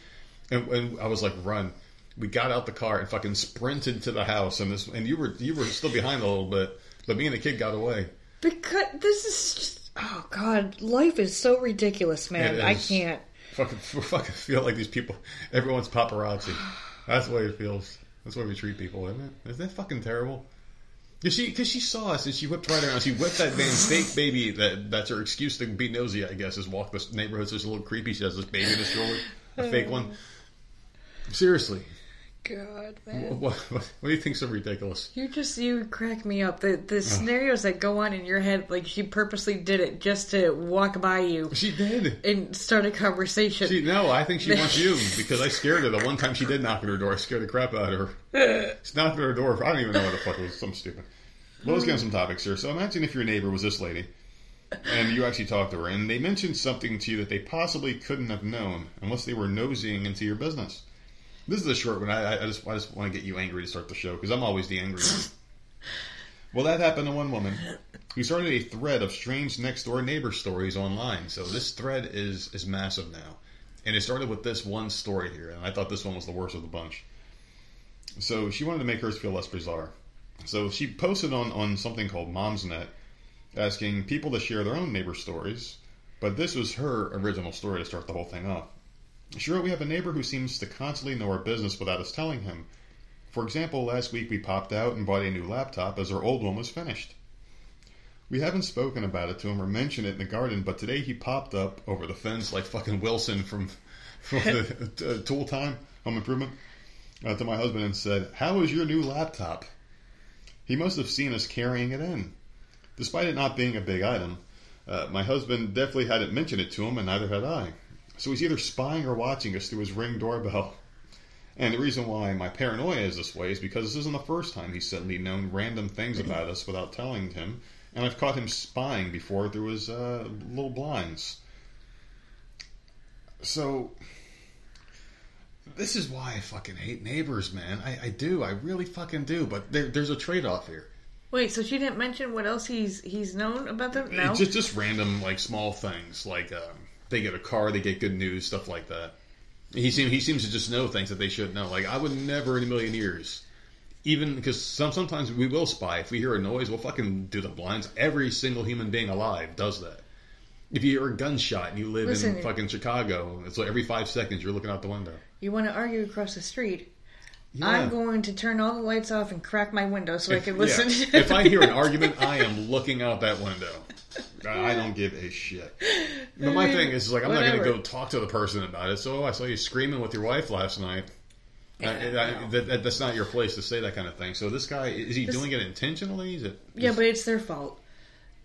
And, and I was like, run. We got out the car and fucking sprinted to the house. And this and you were you were still behind a little bit, but me and the kid got away. Because this is just, oh god, life is so ridiculous, man. It I is. can't. Fucking, fucking feel like these people. Everyone's paparazzi. That's the way it feels. That's the way we treat people, isn't it? Isn't that fucking terrible? Cause she, cause she saw us and she whipped right around. She whipped that damn fake baby. That that's her excuse to be nosy, I guess. Is walk this neighborhood. So it's a little creepy. She has this baby in the stroller, a fake one. Seriously, God, man. what, what, what do you think's so ridiculous? You just you crack me up. The the scenarios that go on in your head, like she purposely did it just to walk by you She did. and start a conversation. She, no, I think she wants you because I scared her. The one time she did knock on her door, I scared the crap out of her. She knocked on her door. For, I don't even know what the fuck it was. Some stupid. Well, let's get on some topics here. So imagine if your neighbor was this lady, and you actually talked to her, and they mentioned something to you that they possibly couldn't have known unless they were nosying into your business. This is a short one. I, I just I just want to get you angry to start the show because I'm always the angry one. Well, that happened to one woman who started a thread of strange next door neighbor stories online. So this thread is is massive now, and it started with this one story here, and I thought this one was the worst of the bunch. So she wanted to make hers feel less bizarre. So she posted on on something called Momsnet, asking people to share their own neighbor stories. But this was her original story to start the whole thing off. Wrote, We have a neighbor who seems to constantly know our business without us telling him. For example, last week we popped out and bought a new laptop as our old one was finished. We haven't spoken about it to him or mentioned it in the garden, but today he popped up over the fence like fucking Wilson from, from the uh, Tool Time, Home Improvement, uh, to my husband and said, How is your new laptop? He must have seen us carrying it in. Despite it not being a big item, uh, my husband definitely hadn't mentioned it to him, and neither had I. So he's either spying or watching us through his ring doorbell. And the reason why my paranoia is this way is because this isn't the first time he's suddenly known random things about us without telling him, and I've caught him spying before through his uh, little blinds. So, this is why I fucking hate neighbors, man. I, I do. I really fucking do. But there, there's a trade off here. Wait, so she didn't mention what else he's he's known about them? No. It's just just random like small things like um, they get a car, they get good news, stuff like that. He seems he seems to just know things that they should know. Like I would never in a million years, even because some sometimes we will spy. If we hear a noise, we'll fucking do the blinds. Every single human being alive does that. If you hear a gunshot and you live Listen- in fucking Chicago, it's like every five seconds you're looking out the window. You want to argue across the street? Yeah. I'm going to turn all the lights off and crack my window so I can listen. yeah. if I hear an argument, I am looking out that window. I don't give a shit. But my mean, thing is, like, I'm not going to go talk to the person about it. So, oh, I saw you screaming with your wife last night. I- I- that, that- that's not your place to say that kind of thing. So, this guy is he This- doing it intentionally? Is it? yeah, but it's their fault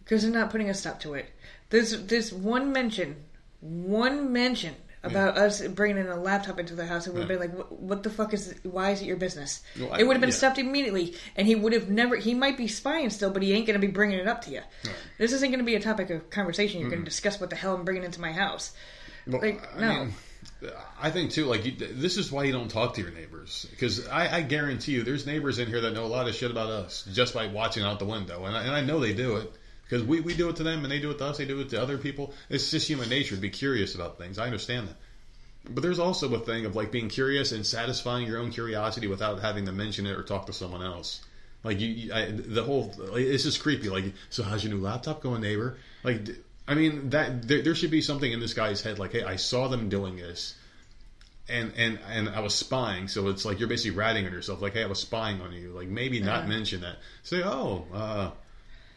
because they're not putting a stop to it. This this one mention, one mention about us bringing in a laptop into the house, and we've Yeah. been like, "What- "What the fuck is? Why is it your business?" Well, I- it would have been yeah. stopped immediately, and he would have never. He might be spying still, but he ain't going to be bringing it up to you. This isn't going to be a topic of conversation. You're going to mm-hmm. discuss what the hell I'm bringing into my house. Well, Like, I no. mean, I think too. Like you, this is why you don't talk to your neighbors because I, I guarantee you, there's neighbors in here that know a lot of shit about us just by watching out the window, and I, and I know they do it because we, we do it to them and they do it to us. They do it to other people. It's just human nature to be curious about things. I understand that. But there's also a thing of like being curious and satisfying your own curiosity without having to mention it or talk to someone else. Like you, you I, the whole like, it's just creepy. Like, so how's your new laptop going, neighbor? Like, I mean that there, there should be something in this guy's head. Like, hey, I saw them doing this, and and and I was spying. So it's like you're basically ratting on yourself. Like, hey, I was spying on you. Like, maybe not mention that. Say, oh, uh,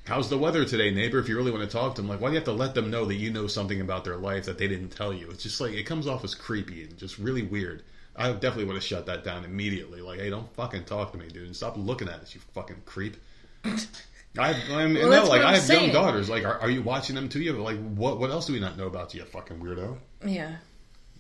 how's the weather today, neighbor? If you really want to talk to them, like, why do you have to let them know that you know something about their life that they didn't tell you? It's just like it comes off as creepy and just really weird. I definitely would have shut that down immediately. Like, hey, don't fucking talk to me, dude, and stop looking at us, you fucking creep. I, I mean, Well, no, like I'm I have saying. young daughters. Like, are, are you watching them too? You like, what? What else do we not know about you, you fucking weirdo? Yeah.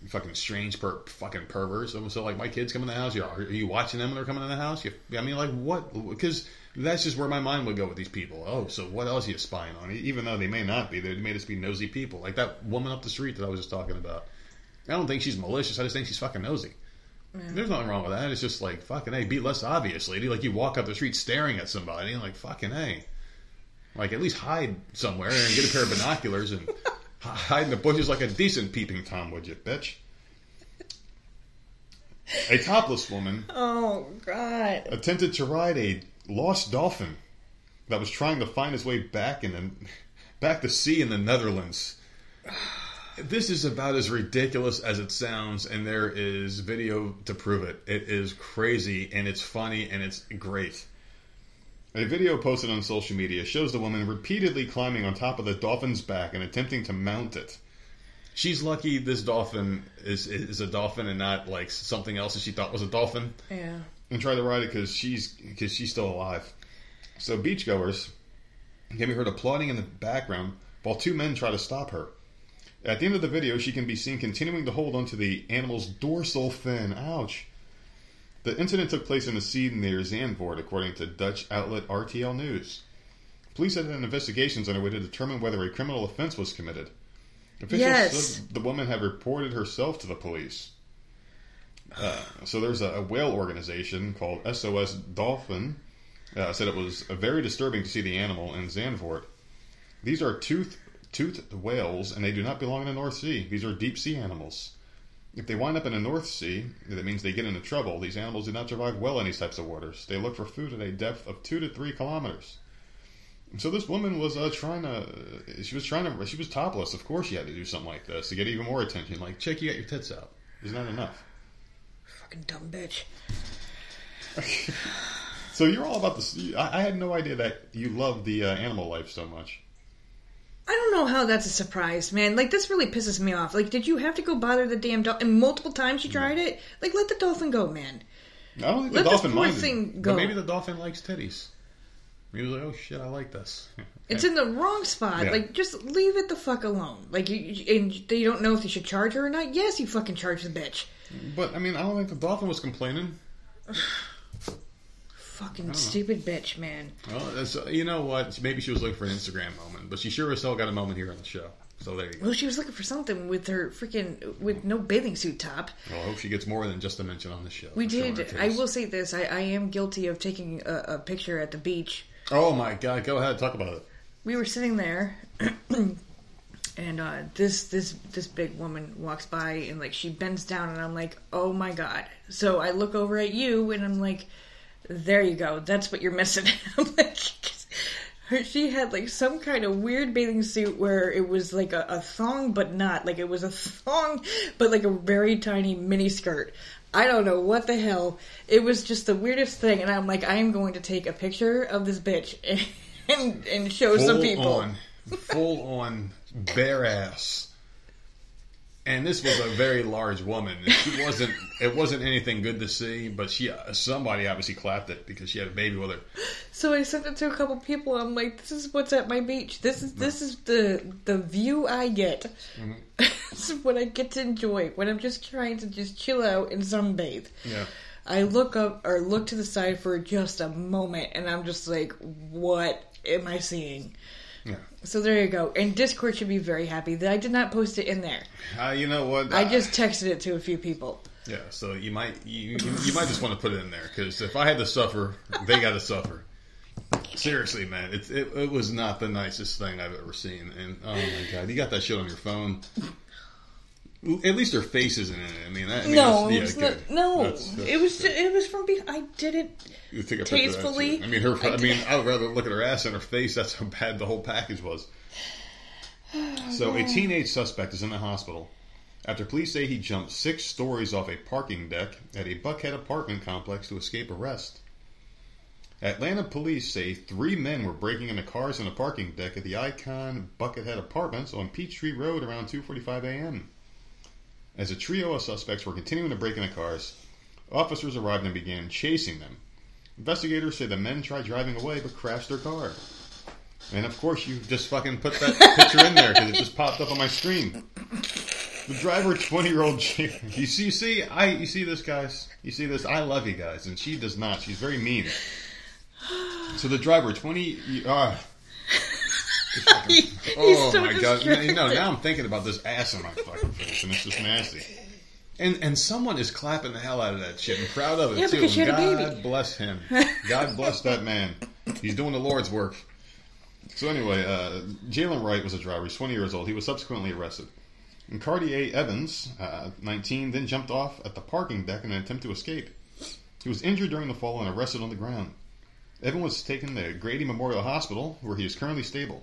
You fucking strange, per, fucking perverts. So, so, like, my kids come in the house. You, are you watching them when they're coming in the house? You, I mean, like, what? Because that's just where my mind would go with these people. Oh, so what else are you spying on? Even though they may not be, they may just be nosy people. Like that woman up the street that I was just talking about. I don't think she's malicious. I just think she's fucking nosy. There's nothing wrong with that. It's just like fucking hey, be less obvious, lady. Like you walk up the street staring at somebody, and like fucking hey, like at least hide somewhere and get a pair of binoculars and hide in the bushes like a decent peeping tom, would you, bitch? A topless woman Oh God. attempted to ride a lost dolphin that was trying to find his way back in the back to sea in the Netherlands. This is about as ridiculous as it sounds, and there is video to prove it. It is crazy, and it's funny, and it's great. A video posted on social media shows the woman repeatedly climbing on top of the dolphin's back and attempting to mount it. She's lucky this dolphin is is a dolphin and not like something else that she thought was a dolphin Yeah. And try to ride it because she's because she's still alive. So beachgoers can be heard applauding in the background while two men try to stop her. At the end of the video, she can be seen continuing to hold onto the animal's dorsal fin. Ouch. The incident took place in the sea near Zandvoort, according to Dutch outlet RTL News. Police had an investigation is underway to determine whether a criminal offense was committed. Officials Yes. said the woman had reported herself to the police. Uh, so there's a, a whale organization called SOS Dolphin uh, said it was uh, very disturbing to see the animal in Zandvoort. These are tooth, toothed whales, and they do not belong in the North Sea. These are deep sea animals. If they wind up in the North Sea, that means they get into trouble. These animals do not survive well in these types of waters. They look for food at a depth of two to three kilometers. So this woman was uh, trying to. She was trying to. She was topless. Of course, she had to do something like this to get even more attention. Like, check, you got your tits out. Isn't that enough? Fucking dumb bitch. So you're all about the. I, I had no idea that you loved the uh, animal life so much. I don't know how that's a surprise, man. Like this really pisses me off. Like, did you have to go bother the damn dolphin? And multiple times you tried it. Like, let the dolphin go, man. I don't think Let the this dolphin poor minded, thing go. but maybe the dolphin likes titties. He was like, "Oh shit, I like this." It's in the wrong spot. Yeah. Like, just leave it the fuck alone. Like, you, you- and you don't know if you should charge her or not. Yes, you fucking charge the bitch. But I mean, I don't think the dolphin was complaining. Fucking stupid bitch, man. Well, that's, uh, you know what? Maybe she was looking for an Instagram moment, but she sure as hell got a moment here on the show. So there you go. Well, she was looking for something with her freaking with no bathing suit top. Well, I hope she gets more than just a mention on the show. We did. I will say this: I, I am guilty of taking a, a picture at the beach. Oh my god! Go ahead, talk about it. We were sitting there, and uh, this this this big woman walks by, and like she bends down, and I'm like, oh my god! So I look over at you, and I'm like, there you go. That's what you're missing. I'm like. Her, she had like some kind of weird bathing suit where it was like a, a thong, but not like it was a thong, but like a very tiny mini skirt. I don't know what the hell. It was just the weirdest thing, and I'm like, I am going to take a picture of this bitch and and show some Full people. on, full on bare ass, and this was a very large woman. She wasn't. It wasn't anything good to see, but she somebody obviously clapped it because she had a baby with her. So I sent it to a couple people. I'm like, "This is what's at my beach. This is this is the the view I get. Mm-hmm. this is what I get to enjoy when I'm just trying to just chill out and sunbathe." Yeah. I look up or look to the side for just a moment, and I'm just like, "What am I seeing?" So there you go. And Discord should be very happy that I did not post it in there. Uh, you know what? I just texted it to a few people. Yeah, so you might you, you, you might just want to put it in there because if I had to suffer, they got to suffer. Seriously, man, it, it it was not the nicest thing I've ever seen, and oh my god, you got that shit on your phone. At least her face isn't in it. I mean, that, I mean no, that's, yeah, not, no, That's- that's it was good. it was from behind. I did it. You take a picture of that tastefully. I mean, her. I, I mean, I would rather look at her ass than her face. That's how bad the whole package was. So, a teenage suspect is in the hospital after police say he jumped six stories off a parking deck at a Buckhead apartment complex to escape arrest. Atlanta police say three men were breaking into cars on a parking deck at the Icon Buckhead Apartments on Peachtree Road around 2:45 a.m. As a trio of suspects were continuing to break into cars, officers arrived and began chasing them. Investigators say the men tried driving away but crashed their car. And of course, you just fucking put that picture in there because it just popped up on my screen. The driver, twenty-year-old, you see, you see, I, you see this, guys. You see this. I love you guys, and she does not. She's very mean. So the driver, twenty, ah, Oh so my god! distracted. You know, now I'm thinking about this ass in my fucking face, and it's just nasty. And and someone is clapping the hell out of that shit and proud of it Yeah, too. because And had a God baby. bless him. God bless that man. He's doing the Lord's work. So anyway, uh, Jalen Wright was a driver. He's 20 years old. He was subsequently arrested. And Cartier Evans, uh, 19, then jumped off at the parking deck in an attempt to escape. He was injured during the fall and arrested on the ground. Evans was taken to Grady Memorial Hospital, where he is currently stable.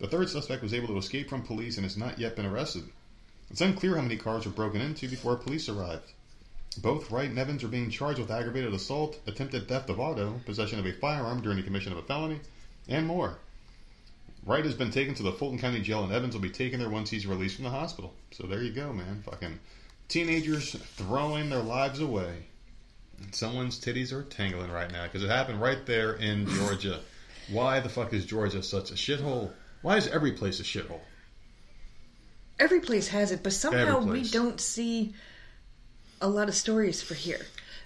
The third suspect was able to escape from police and has not yet been arrested. It's unclear how many cars were broken into before police arrived. Both Wright and Evans are being charged with aggravated assault, attempted theft of auto, possession of a firearm during the commission of a felony, and more. Wright has been taken to the Fulton County Jail, and Evans will be taken there once he's released from the hospital. So there you go, man. Fucking teenagers throwing their lives away. Someone's titties are tingling right now because it happened right there in Georgia. Why the fuck is Georgia such a shithole? Why is every place a shithole? Every place has it, but somehow we don't see a lot of stories for here.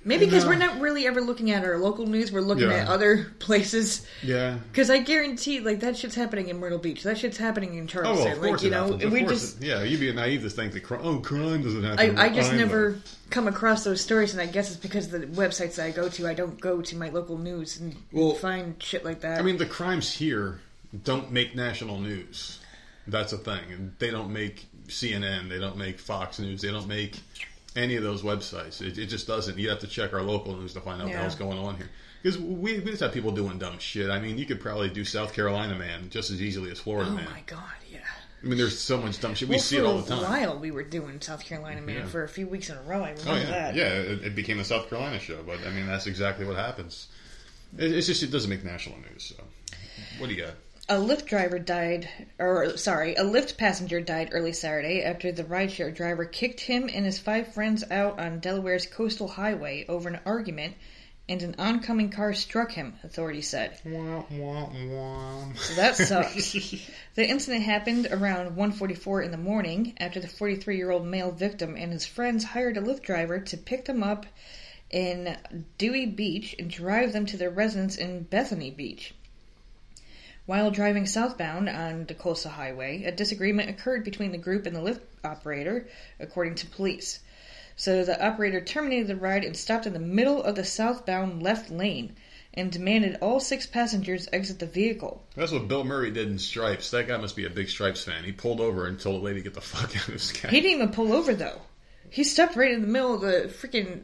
Maybe because we're not really ever looking at our local news. We're looking Yeah. at other places. Yeah. Because I guarantee, like that shit's happening in Myrtle Beach. That shit's happening in Oh, Charleston. well, of course like you it know, happens. We just. it- yeah, you'd be naive to think that crime, oh, crime doesn't happen. I, I just never come across those stories, and I guess it's because the websites that I go to, I don't go to my local news and Well, find shit like that. I mean, the crimes here don't make national news. That's a thing. And they don't make CNN. They don't make Fox News. They don't make any of those websites. It, it just doesn't. You have to check our local news to find out Yeah. hell's going on here. Because we, we just have people doing dumb shit. I mean, you could probably do South Carolina man just as easily as Florida oh man. Oh my god, yeah. I mean, there's so much dumb shit. We well, see it all the time. while, we were doing South Carolina Man Yeah. for a few weeks in a row. I oh, remember Oh yeah, that. yeah. It, it became a South Carolina show, but I mean, that's exactly what happens. It, it's just it doesn't make national news. So, what do you got? A Lyft driver died, or sorry, a Lyft passenger died early Saturday after the rideshare driver kicked him and his five friends out on Delaware's coastal highway over an argument, and an oncoming car struck him. Authorities said. Wah, wah, wah. So that sucks. the incident happened around 1:44 in the morning after the 43-year-old male victim and his friends hired a Lyft driver to pick them up in Dewey Beach and drive them to their residence in Bethany Beach. While driving southbound on the Coastal Highway, a disagreement occurred between the group and the Lyft operator, according to police. So the operator terminated the ride and stopped in the middle of the southbound left lane and demanded all six passengers exit the vehicle. That's what Bill Murray did in Stripes. That guy must be a big Stripes fan. He pulled over and told the lady to get the fuck out of his cab. He didn't even pull over though. He stopped right in the middle of the freaking.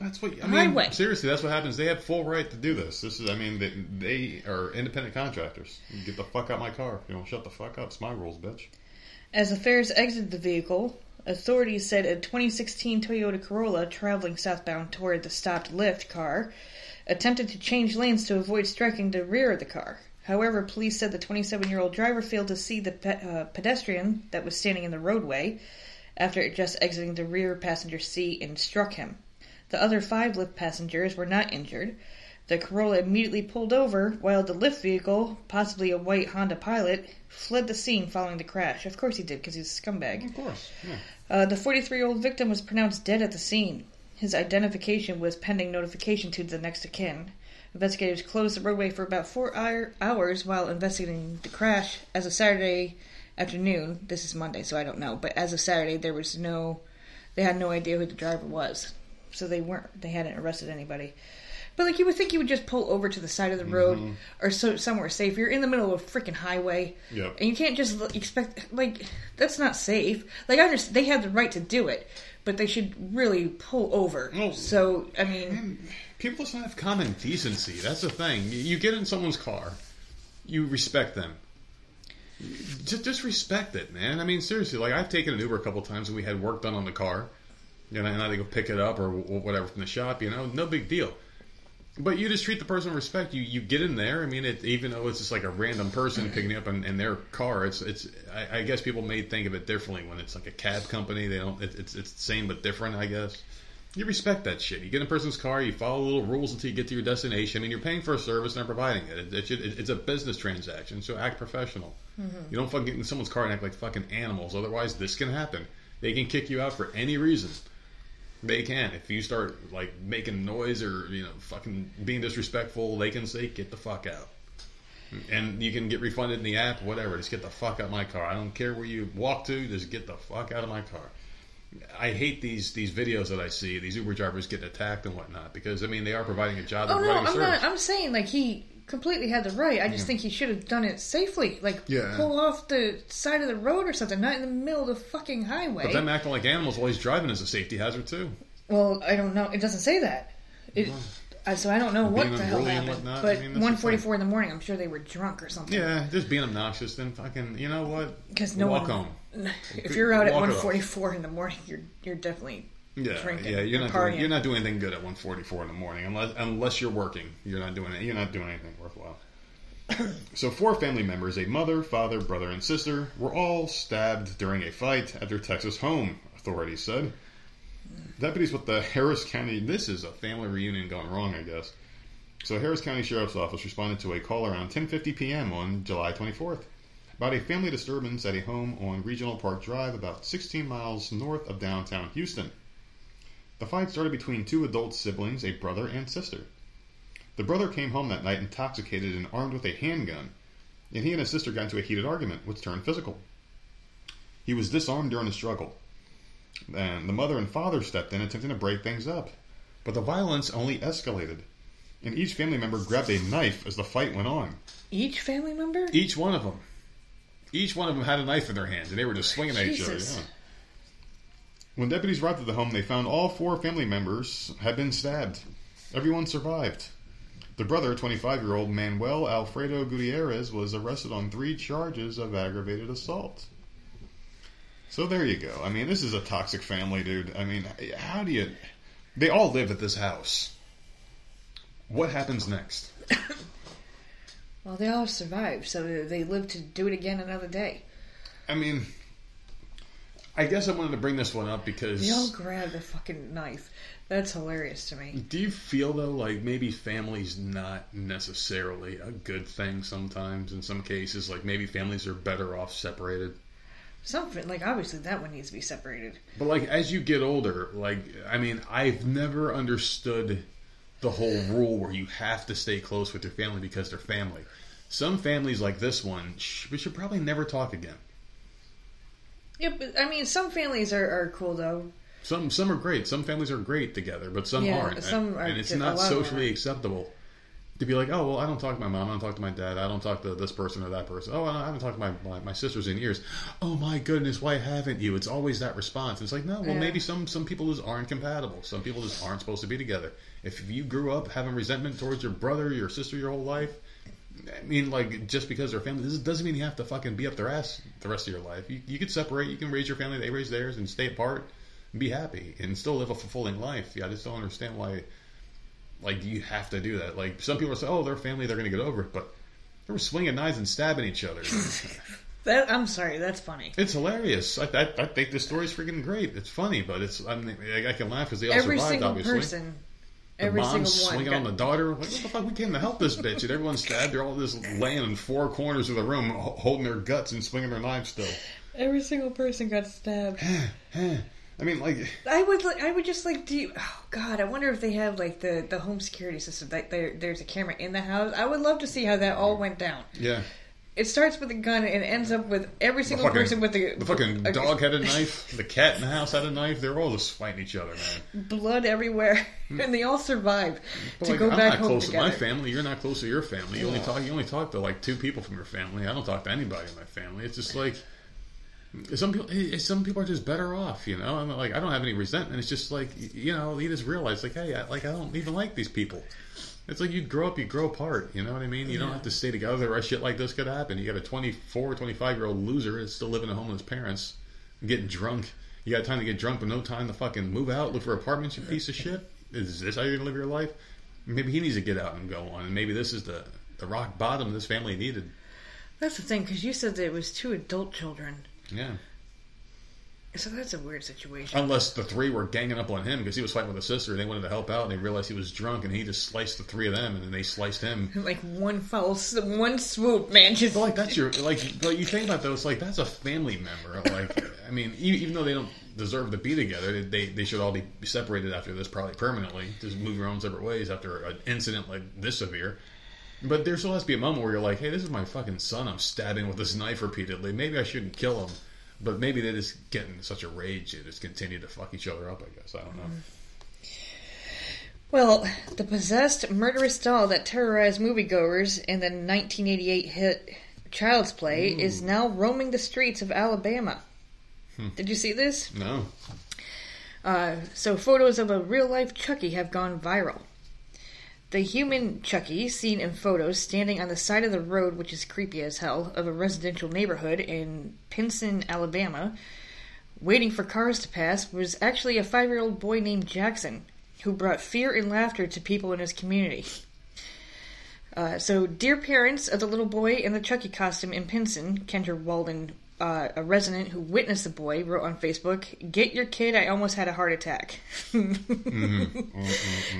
That's what I mean. Highway. Seriously, that's what happens. They have full right to do this. This is, I mean, they, they are independent contractors. Get the fuck out my car. You know, shut the fuck up. It's my rules, bitch. As the fares exited the vehicle, authorities said a 2016 Toyota Corolla traveling southbound toward the stopped Lyft car attempted to change lanes to avoid striking the rear of the car. However, police said the 27 year old driver failed to see the pe- uh, pedestrian that was standing in the roadway. after just exiting the rear passenger seat and struck him. The other five Lyft passengers were not injured. The Corolla immediately pulled over while the Lyft vehicle, possibly a white Honda Pilot, fled the scene following the crash. Of course he did, because he's a scumbag. Of course. Yeah. Uh, the 43 year old victim was pronounced dead at the scene. His identification was pending notification to the next of kin. Investigators closed the roadway for about four hour- hours while investigating the crash. As of Saturday afternoon, this is Monday, so I don't know, but as of Saturday, there was no, they had no idea who the driver was. So they weren't, they hadn't arrested anybody. But like you would think you would just pull over to the side of the road mm-hmm. or so somewhere safe. You're in the middle of a freaking highway, Yep. and you can't just expect like that's not safe. Like I understand they had the right to do it, but they should really pull over. Oh. So I mean, People just don't have common decency. That's the thing. You- You get in someone's car, you respect them. Just, just respect it, man. I mean, seriously. Like I've taken an Uber a couple times and we had work done on the car, and I, and I go pick it up or wh- whatever from the shop. You know, no big deal. But you just treat the person with respect. You you get in there. I mean, it, even though it's just like a random person picking up in, in their car, it's it's. I, I guess people may think of it differently when it's like a cab company. They don't. It, it's it's the same but different. I guess. You respect that shit. You get in a person's car, you follow little rules until you get to your destination. I mean, you're paying for a service and they're providing it. It, it, should- it- it's a business transaction, so act professional. Mm-hmm. You don't fucking get in someone's car and act like fucking animals. Otherwise, this can happen. They can kick you out for any reason. They can. If you start like making noise or you know fucking being disrespectful, they can say get the fuck out. And you can get refunded in the app, whatever. Just get the fuck out of my car. I don't care where you walk to. Just get the fuck out of my car. I hate these these videos that I see. These Uber drivers getting attacked and whatnot because I mean they are providing a job. oh no, I'm service. not. I'm saying like he completely had the right. I just think he should have done it safely, like Yeah. pull off the side of the road or something, not in the middle of the fucking highway. But them acting like animals while he's driving is a safety hazard too. Well, I don't know. It doesn't say that. It, uh, so I don't know what the hell happened. whatnot, but I mean, 144 in the morning, I'm sure they were drunk or something. Yeah, just being obnoxious. Then fucking, you know what? Because no walk one. home. If you're out at Walk it 144 in the morning, you're you're definitely Yeah, drinking. yeah. You're not partying. doing, you're not doing anything good at 1:44 in the morning unless unless you're working. You're not doing it. You're not doing anything worthwhile. so four family members, a mother, father, brother, and sister, were all stabbed during a fight at their Texas home. Authorities said. Deputies with the Harris County. This is a family reunion gone wrong, I guess. So Harris County Sheriff's Office responded to a call around 10:50 p.m. on July 24th about a family disturbance at a home on Regional Park Drive, about 16 miles north of downtown Houston. The fight started between two adult siblings, a brother and sister. The brother came home that night intoxicated and armed with a handgun, and he and his sister got into a heated argument, which turned physical. He was disarmed during the struggle, and the mother and father stepped in, attempting to break things up. But the violence only escalated, and each family member grabbed a knife as the fight went on. Each family member? Each one of them. Each one of them had a knife in their hands, and they were just swinging at each other. Yeah. When deputies arrived at the home, they found all four family members had been stabbed. Everyone survived. The brother, 25 year old Manuel Alfredo Gutierrez, was arrested on three charges of aggravated assault. So there you go. I mean, this is a toxic family, dude. I mean, how do you. They all live at this house. What happens next? Well, they all survived, so they live to do it again another day. I mean, I guess I wanted to bring this one up because. They all grab the fucking knife. That's hilarious to me. Do you feel though like maybe family's not necessarily a good thing sometimes in some cases? Like maybe families are better off separated. Something like obviously that one needs to be separated. But like as you get older, like I mean, I've never understood the whole rule where you have to stay close with your family because they're family. Some families like this one, we should probably never talk again. Yeah, but I mean, some families are, are cool though. Some some are great. Some families are great together, but some Yeah, aren't. some and, are and it's not lot of them socially acceptable to be like, oh well, I don't talk to my mom, I don't talk to my dad, I don't talk to this person or that person. Oh, I haven't talked to my my, my sisters in years. Oh my goodness, why haven't you? It's always that response. It's like no, well Yeah. maybe some some people just aren't compatible. Some people just aren't supposed to be together. If you grew up having resentment towards your brother, your sister, your whole life. I mean, like, just because they're family, this doesn't mean you have to fucking be up their ass the rest of your life. You, you could separate, you can raise your family, they raise theirs, and stay apart and be happy and still live a fulfilling life. Yeah, I just don't understand why, like, you have to do that. Like, some people say, oh, they're family, they're going to get over it, but they were swinging knives and stabbing each other. That I'm sorry, that's funny. It's hilarious. I, I, I think the story's freaking great. It's funny, but it's I, mean, I, I can laugh because they all Every survived. single obviously, person, the every mom single swinging got- on the daughter. Like, what the fuck? We came to help this bitch, and everyone's stabbed. They're all just laying in four corners of the room, holding their guts and swinging their knives. Still, every single person got stabbed. I mean, like, I would like. I would just like. Do you, oh God? I wonder if they have like the the home security system. Like there, there's a camera in the house. I would love to see how that all went down. yeah, It starts with a gun and ends up with every single fucking- person with the the fucking a- dog had a knife. The cat in the house had a knife. They're all just fighting each other, man. blood everywhere, and they all survive But to like, go I'm back not home close together. to my family. You're not close to your family. You only talk. You only talk to like two people from your family. I don't talk to anybody in my family. It's just like some people. eh, Some people are just better off. You know. I'm like I don't have any resentment. It's just like you know. You just realize like hey, I, like I don't even like these people. It's like you grow up, you grow apart. You know what I mean? You don't have to stay together or shit like this could happen. You got a 24, 25 year old loser that's still living at home with his parents, getting drunk. You got time to get drunk, but no time to fucking move out, look for apartments, you piece of shit. Is this how you're gonna live your life? Maybe he needs to get out and go on, and maybe this is the the rock bottom this family needed. That's the thing, because you said that it was two adult children, Yeah. So that's a weird situation. Unless the three were ganging up on him because he was fighting with a sister, and they wanted to help out, and they realized he was drunk, and he just sliced the three of them, and then they sliced him. like one foul, one swoop, man. Just But like that's your like, but you think about those like that's a family member. Like, I mean, even though they don't deserve to be together, they they should all be separated after this, probably permanently. Just move your own separate ways after an incident like this severe. But there still has to be a moment where you're like, hey, this is my fucking son. I'm stabbing with this knife repeatedly. Maybe I shouldn't kill him. But maybe they just get in such a rage they just continue to fuck each other up. I guess I don't know. Well, the possessed murderous doll that terrorized moviegoers in the 1988 hit Child's Play is now roaming the streets of Alabama. Did you see this? No. Uh, so, photos of a real life Chucky have gone viral. The human Chucky, seen in photos standing on the side of the road, which is creepy as hell, of a residential neighborhood in Pinson, Alabama, waiting for cars to pass, was actually a five year old boy named Jackson, who brought fear and laughter to people in his community. Uh, so, dear parents of the little boy in the Chucky costume in Pinson, Kendra Walden, uh, a resident who witnessed the boy, wrote on Facebook, Get your kid, I almost had a heart attack.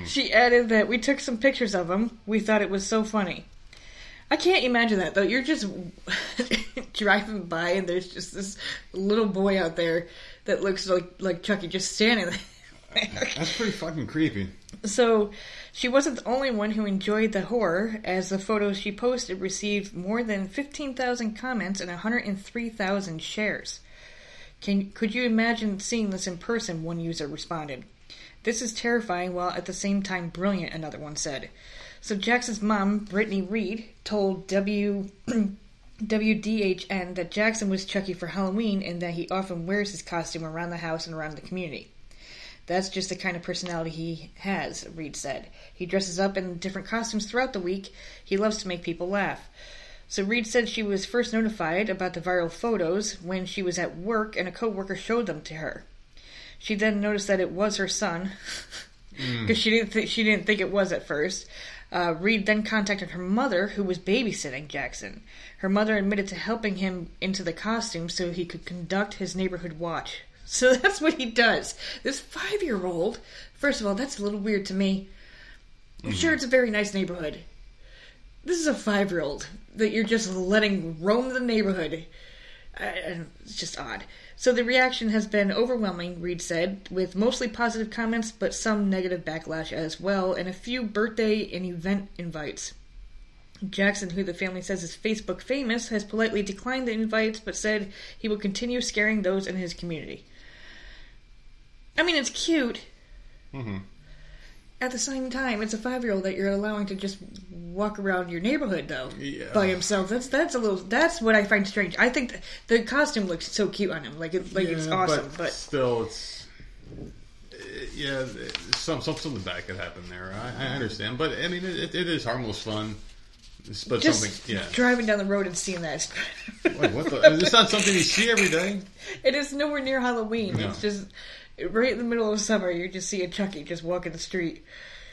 She added that we took some pictures of him. We thought it was so funny. I can't imagine that though. You're just driving by and there's just this little boy out there that looks like like Chucky just standing That's pretty fucking creepy. So she wasn't the only one who enjoyed the horror, as the photos she posted received more than 15,000 comments and 103,000 shares. Can could you imagine seeing this in person? One user responded. This is terrifying while at the same time brilliant, another one said. So Jackson's mom, Brittany Reed, told W WDHN that Jackson was Chucky for Halloween and that he often wears his costume around the house and around the community. That's just the kind of personality he has, Reed said. He dresses up in different costumes throughout the week. He loves to make people laugh. So Reed said she was first notified about the viral photos when she was at work and a coworker showed them to her. She then noticed that it was her son because she didn't think she didn't think it was at first. Uh, Reed then contacted her mother, who was babysitting Jackson. Her mother admitted to helping him into the costume so he could conduct his neighborhood watch. So that's what he does. This five year old, first of all, that's a little weird to me. I'm sure it's a very nice neighborhood. This is a five year old that you're just letting roam the neighborhood. It's just odd. So the reaction has been overwhelming, Reed said, with mostly positive comments, but some negative backlash as well, and a few birthday and event invites. Jackson, who the family says is Facebook famous, has politely declined the invites, but said he will continue scaring those in his community. I mean, it's cute. Mm-hmm. At the same time, it's a five-year-old that you're allowing to just walk around your neighborhood, though, Yeah. by himself. That's that's a little. That's what I find strange. I think th- the costume looks so cute on him, like it, like it's awesome. But, still, it's uh, yeah, some some something bad could happen there. I, I understand, but I mean, it, it is harmless fun. But just something, yeah. driving down the road and seeing that. Wait, what the? It's not something you see every day. it is nowhere near Halloween. No. It's just right in the middle of summer. You just see a Chucky just walking the street.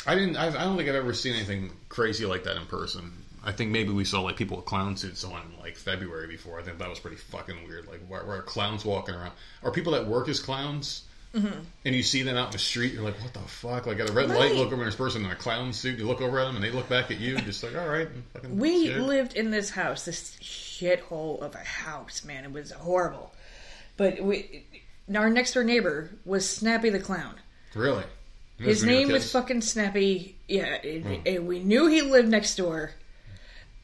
I didn't. I've, I don't think I've ever seen anything crazy like that in person. I I think maybe we saw like people with clown suits on like February before. I think that was pretty fucking weird. Like where, where are clowns walking around? Are people that work as clowns? Mm-hmm. And you see them out in the street, you're like, "What the fuck?" Like at a red light, look over this person in a clown suit. You look over at them, and they look back at you, just like, "All right." We shit." lived in this house, this shithole of a house, man. It was horrible. But we, our next door neighbor was Snappy the Clown. really. His When you were name was fucking Snappy. Yeah, and, Hmm. and we knew he lived next door.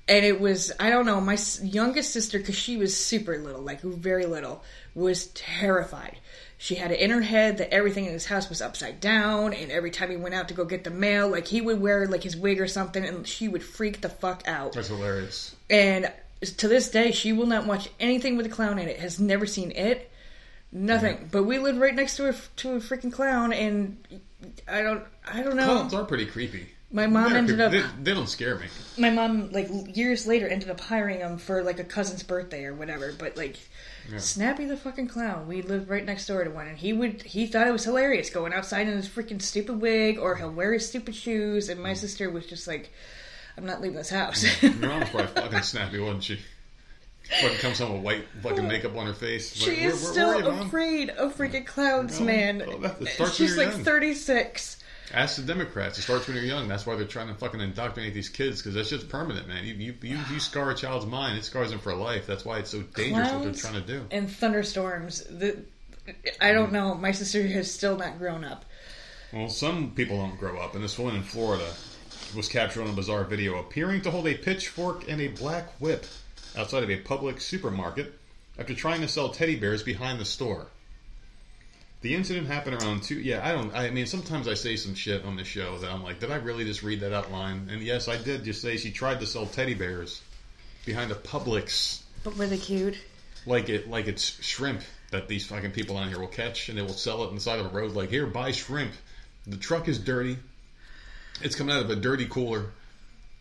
And it was, I don't know, my youngest sister, because she was super little, like very little, was terrified. She had it in her head that everything in his house was upside down, and every time he went out to go get the mail, like he would wear like his wig or something, and she would freak the fuck out. That's hilarious. And to this day, she will not watch anything with a clown in it. Has never seen it, nothing. But we lived right next to a to a freaking clown, and I don't, I don't know. Clowns are pretty creepy. My mom They're ended creepy. up. They, they don't scare me. My mom, like years later, ended up hiring him for like a cousin's birthday or whatever. But like, Snappy the fucking clown, we lived right next door to one, and he would he thought it was hilarious going outside in his freaking stupid wig, or he'll wear his stupid shoes. And my mm. sister was just like, "I'm not leaving this mm. house." Your mom was probably fucking snappy, wasn't she? Fucking comes home with white fucking makeup on her face. She Like, is where- where still were you, afraid of freaking clowns, No. man. Well, She's like young. 36. Ask the Democrats. It starts when you're young. That's why they're trying to fucking indoctrinate these kids because that's just permanent, man. You, you you you scar a child's mind, it scars them for life. That's why it's so dangerous what they're trying to do. And thunderstorms. The, I don't mm-hmm. know. My sister has still not grown up. Well, some people don't grow up, and this woman in Florida was captured on a bizarre video appearing to hold a pitchfork and a black whip outside of a public supermarket after trying to sell teddy bears behind the store. The incident happened around two. Yeah, I don't. I mean, sometimes I say some shit on the show that I'm like, did I really just read that outline? And yes, I did just say she tried to sell teddy bears behind a Publix, But were they cute? like it, like it's shrimp that these fucking people on here will catch, and they will sell it on the side of a road. Like, here, buy shrimp. The truck is dirty. It's coming out of a dirty cooler.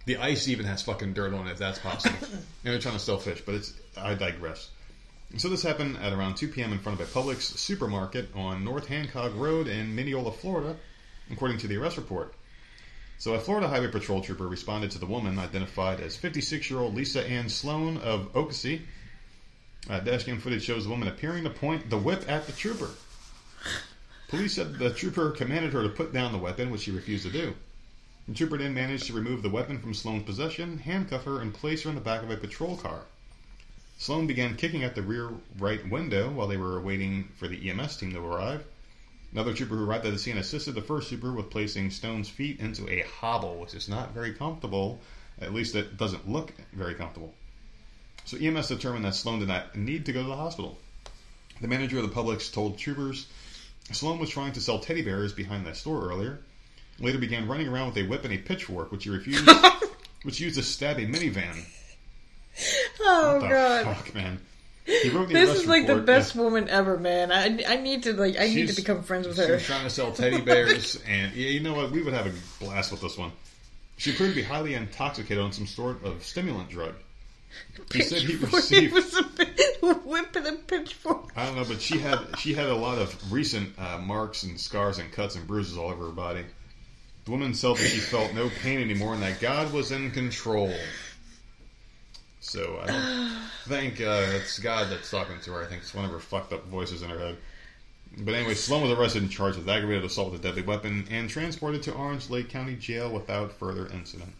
The ice even has fucking dirt on it, if that's possible. and they're trying to sell fish, but it's. I digress. So this happened at around 2 p.m. in front of a Publix supermarket on North Hancock Road in Minneola, Florida, according to the arrest report. So a Florida Highway Patrol trooper responded to the woman identified as 56-year-old Lisa Ann Sloan of Okasee. Uh, dashcam footage shows the woman appearing to point the whip at the trooper. Police said the trooper commanded her to put down the weapon, which she refused to do. The trooper then managed to remove the weapon from Sloan's possession, handcuff her, and place her in the back of a patrol car. Sloan began kicking at the rear right window while they were waiting for the EMS team to arrive. Another trooper who arrived at the scene assisted the first trooper with placing Sloan's feet into a hobble, which is not very comfortable. At least it doesn't look very comfortable. So EMS determined that Sloan did not need to go to the hospital. The manager of the Publix told troopers Sloan was trying to sell teddy bears behind that store earlier. Later began running around with a whip and a pitchfork, which he refused, which he used to stab a minivan. Oh What god. fuck, man? He wrote the This is like the best yeah. woman ever, man. I, I need to like I need to become friends with She her. was trying to sell teddy bears, and yeah, you know what? We would have a blast with this one. She appeared to be highly intoxicated on some sort of stimulant drug. He said he received. Was a bit- whip and a pitchfork. I don't know, but she had she had a lot of recent uh, marks and scars and cuts and bruises all over her body. The woman said that she felt no pain anymore and that God was in control. So I don't think uh, it's God that's talking to her. I think it's one of her fucked up voices in her head. But anyway, Sloan was arrested and charged with aggravated assault with a deadly weapon and transported to Orange Lake County Jail without further incident.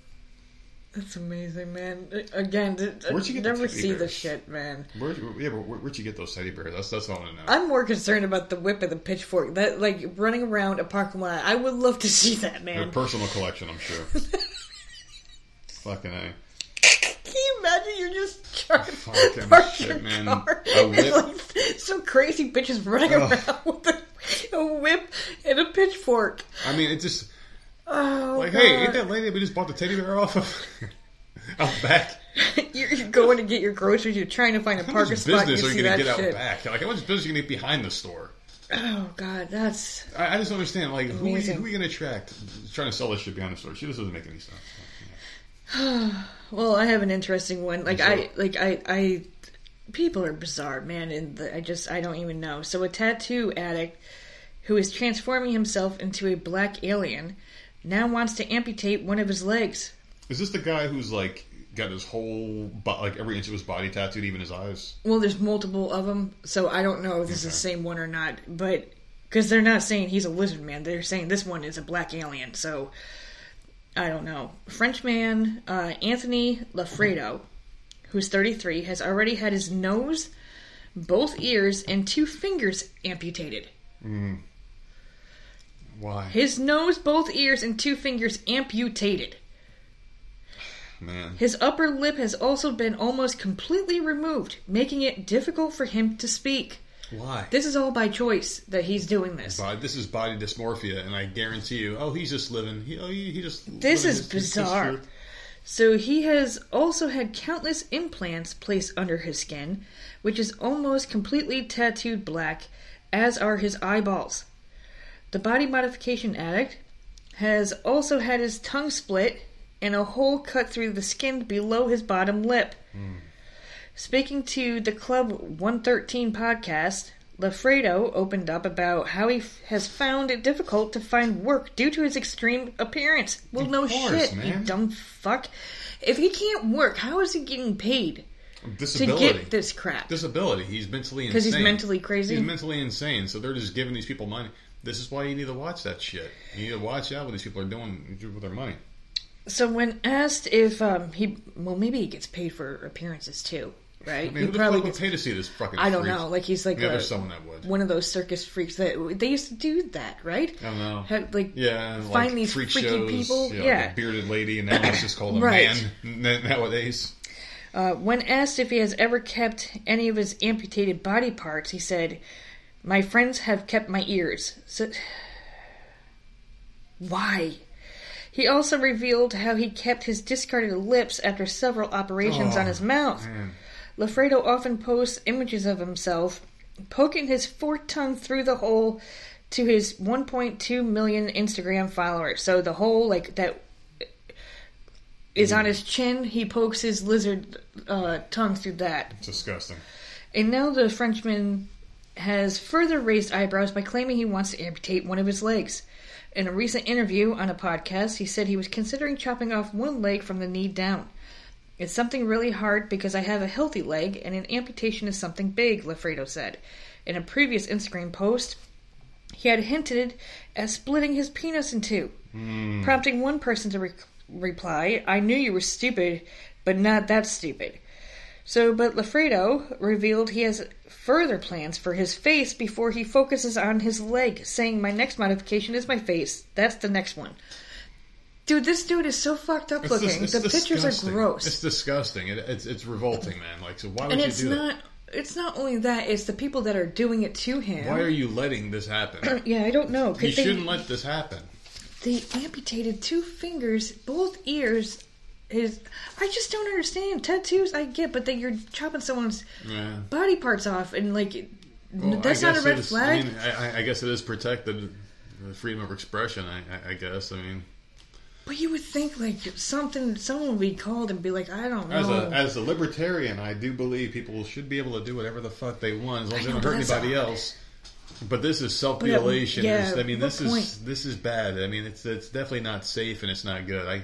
That's amazing, man. Again, Where'd you get never see bears? this shit, man. Where, yeah, but where, where'd you get those teddy bears? That's that's all I want to know. I'm more concerned about the whip and the pitchfork. That like running around a parking lot. I would love to see that, man. personal collection, I'm sure. Fucking a. Can you imagine you're just trying to park shit, your man. car A and, whip. like some crazy bitches running Ugh. around with a, a whip and a pitchfork. I mean, it just Oh, like, God. hey, ain't that lady we just bought the teddy bear off of out back? you're, you're going to get your groceries. You're trying to find a How parking much spot. business You are you gonna that get out shit. back? Like, how much business are you gonna get behind the store? Oh God, that's I, I just don't understand. Like, who are, you, who are you gonna attract trying to sell this shit behind the store? She just doesn't make any sense. well. I have an interesting one. Like So- I, like I, I. People are bizarre, man, and the, I just I don't even know. So a tattoo addict who is transforming himself into a black alien now wants to amputate one of his legs. Is this the guy who's like got his whole bo- like every inch of his body tattooed, even his eyes. Well, there's multiple of them, so I don't know if this is the same one or not. But because they're not saying he's a lizard man, they're saying this one is a black alien. So I don't know. Frenchman uh, Anthony Loffredo, who's 33, has already had his nose, both ears, and two fingers amputated. Why, His nose, both ears, and two fingers amputated. man? His upper lip has also been almost completely removed, making it difficult for him to speak. Why? This is all by choice that he's doing this. This is body dysmorphia, and I guarantee you, oh, he's just living. He, oh, he, he just. This is his- his bizarre. truth. So he has also had countless implants placed under his skin, which is almost completely tattooed black, as are his eyeballs. The body modification addict has also had his tongue split and a hole cut through the skin below his bottom lip. Speaking to the Club 113 podcast, Loffredo opened up about how he f- has found it difficult to find work due to his extreme appearance. Well, Of no course, shit, you dumb fuck. If he can't work, how is he getting paid Disability. to get this crap? Disability. He's mentally insane. 'Cause he's mentally crazy? He's mentally insane. So they're just giving these people money. This is why you need to watch that shit. You need to watch out what these people are doing with their money. So when asked if um, he, well, maybe he gets paid for appearances too, right? I mean, he who the probably fuck would pay to see this fucking? I don't freak? know. Like he's like Yeah, a- there's someone that would. one of those circus freaks that they used to do that, right? I don't know. Have, like Yeah, find like these freak freaky shows, people. you know, yeah. like a bearded lady, and now it's just called a Right. man nowadays. Uh, when asked if he has ever kept any of his amputated body parts, he said, "My friends have kept my ears." So, why? He also revealed how he kept his discarded lips after several operations on his mouth. Man. Loffredo often posts images of himself poking his forked tongue through the hole to his 1.2 million Instagram followers. So the hole, like that, is on his chin. He pokes his lizard uh, tongue through that. It's disgusting. And now the Frenchman has further raised eyebrows by claiming he wants to amputate one of his legs. In a recent interview on a podcast, he said he was considering chopping off one leg from the knee down. It's something really hard because I have a healthy leg, and an amputation is something big, Loffredo said. In a previous Instagram post, he had hinted at splitting his penis in two, hmm. prompting one person to re- reply, I knew you were stupid, but not that stupid. So, but Loffredo revealed he has further plans for his face before he focuses on his leg, saying, My next modification is my face. That's the next one. Dude, this dude is so fucked up looking. it's the pictures are gross. It's disgusting. It, it's it's revolting, man. Like, so why would and you it's do not it's not only that, it's the people that are doing it to him. Why are you letting this happen? yeah, I don't know. you they, shouldn't let this happen. they amputated two fingers, both ears. His, I just don't understand. Tattoos, I get, but that you're chopping someone's Yeah. body parts off, and like, Well, that's not a red is- flag. I, mean, I, I guess it is protected, the freedom of expression. I, I, guess. I mean, But you would think like something, someone would be called and be like, I don't know. as a as a libertarian, I do believe people should be able to do whatever the fuck they want as long as they don't hurt anybody hard. else. But this is oh, self mutilation. yeah, I mean, this is this is bad. I mean, it's it's definitely not safe and it's not good. I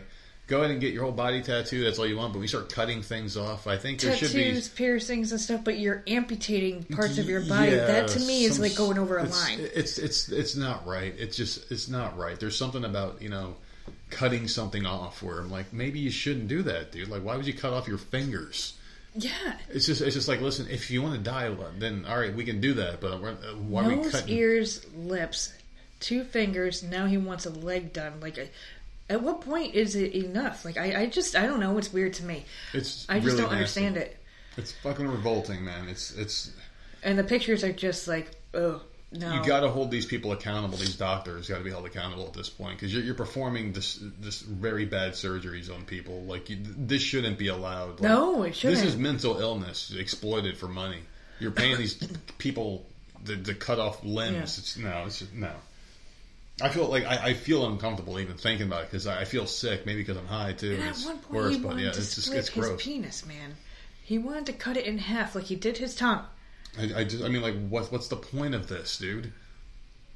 go ahead and get your whole body tattooed. That's all you want. But we start cutting things off. I think there should be tattoos, piercings, and stuff, but you're amputating parts of your body. that to me is like going over a it's, line. It's it's it's not right. It's just it's not right. There's something about you know cutting something off where I'm like maybe you shouldn't do that, dude. Like why would you cut off your fingers? Yeah, It's just it's just like listen, if you want to die, then all right, we can do that. But why are we nose, cutting? ears, lips, two fingers. Now he wants a leg done. Like, I- at what point is it enough? Like, I, I just, I don't know. It's weird to me. It's I just really don't nasty. understand it. It's fucking revolting, man. It's it's And the pictures are just like, oh no. you got to hold these people accountable. These doctors got to be held accountable at this point because you're, you're performing this this very bad surgeries on people. Like you, this shouldn't be allowed. Like, No, it shouldn't. This is mental illness exploited for money. You're paying these people to, to cut off limbs. Yeah. It's no, it's just, no. I feel like I, I feel uncomfortable even thinking about it because I, I feel sick. Maybe because I'm high too. And at it's one point, worse, he but wanted yeah, to it's just split it's his gross. penis, man. He wanted to cut it in half, like he did his tongue. I, I just, I mean, like, what, what's the point of this, dude?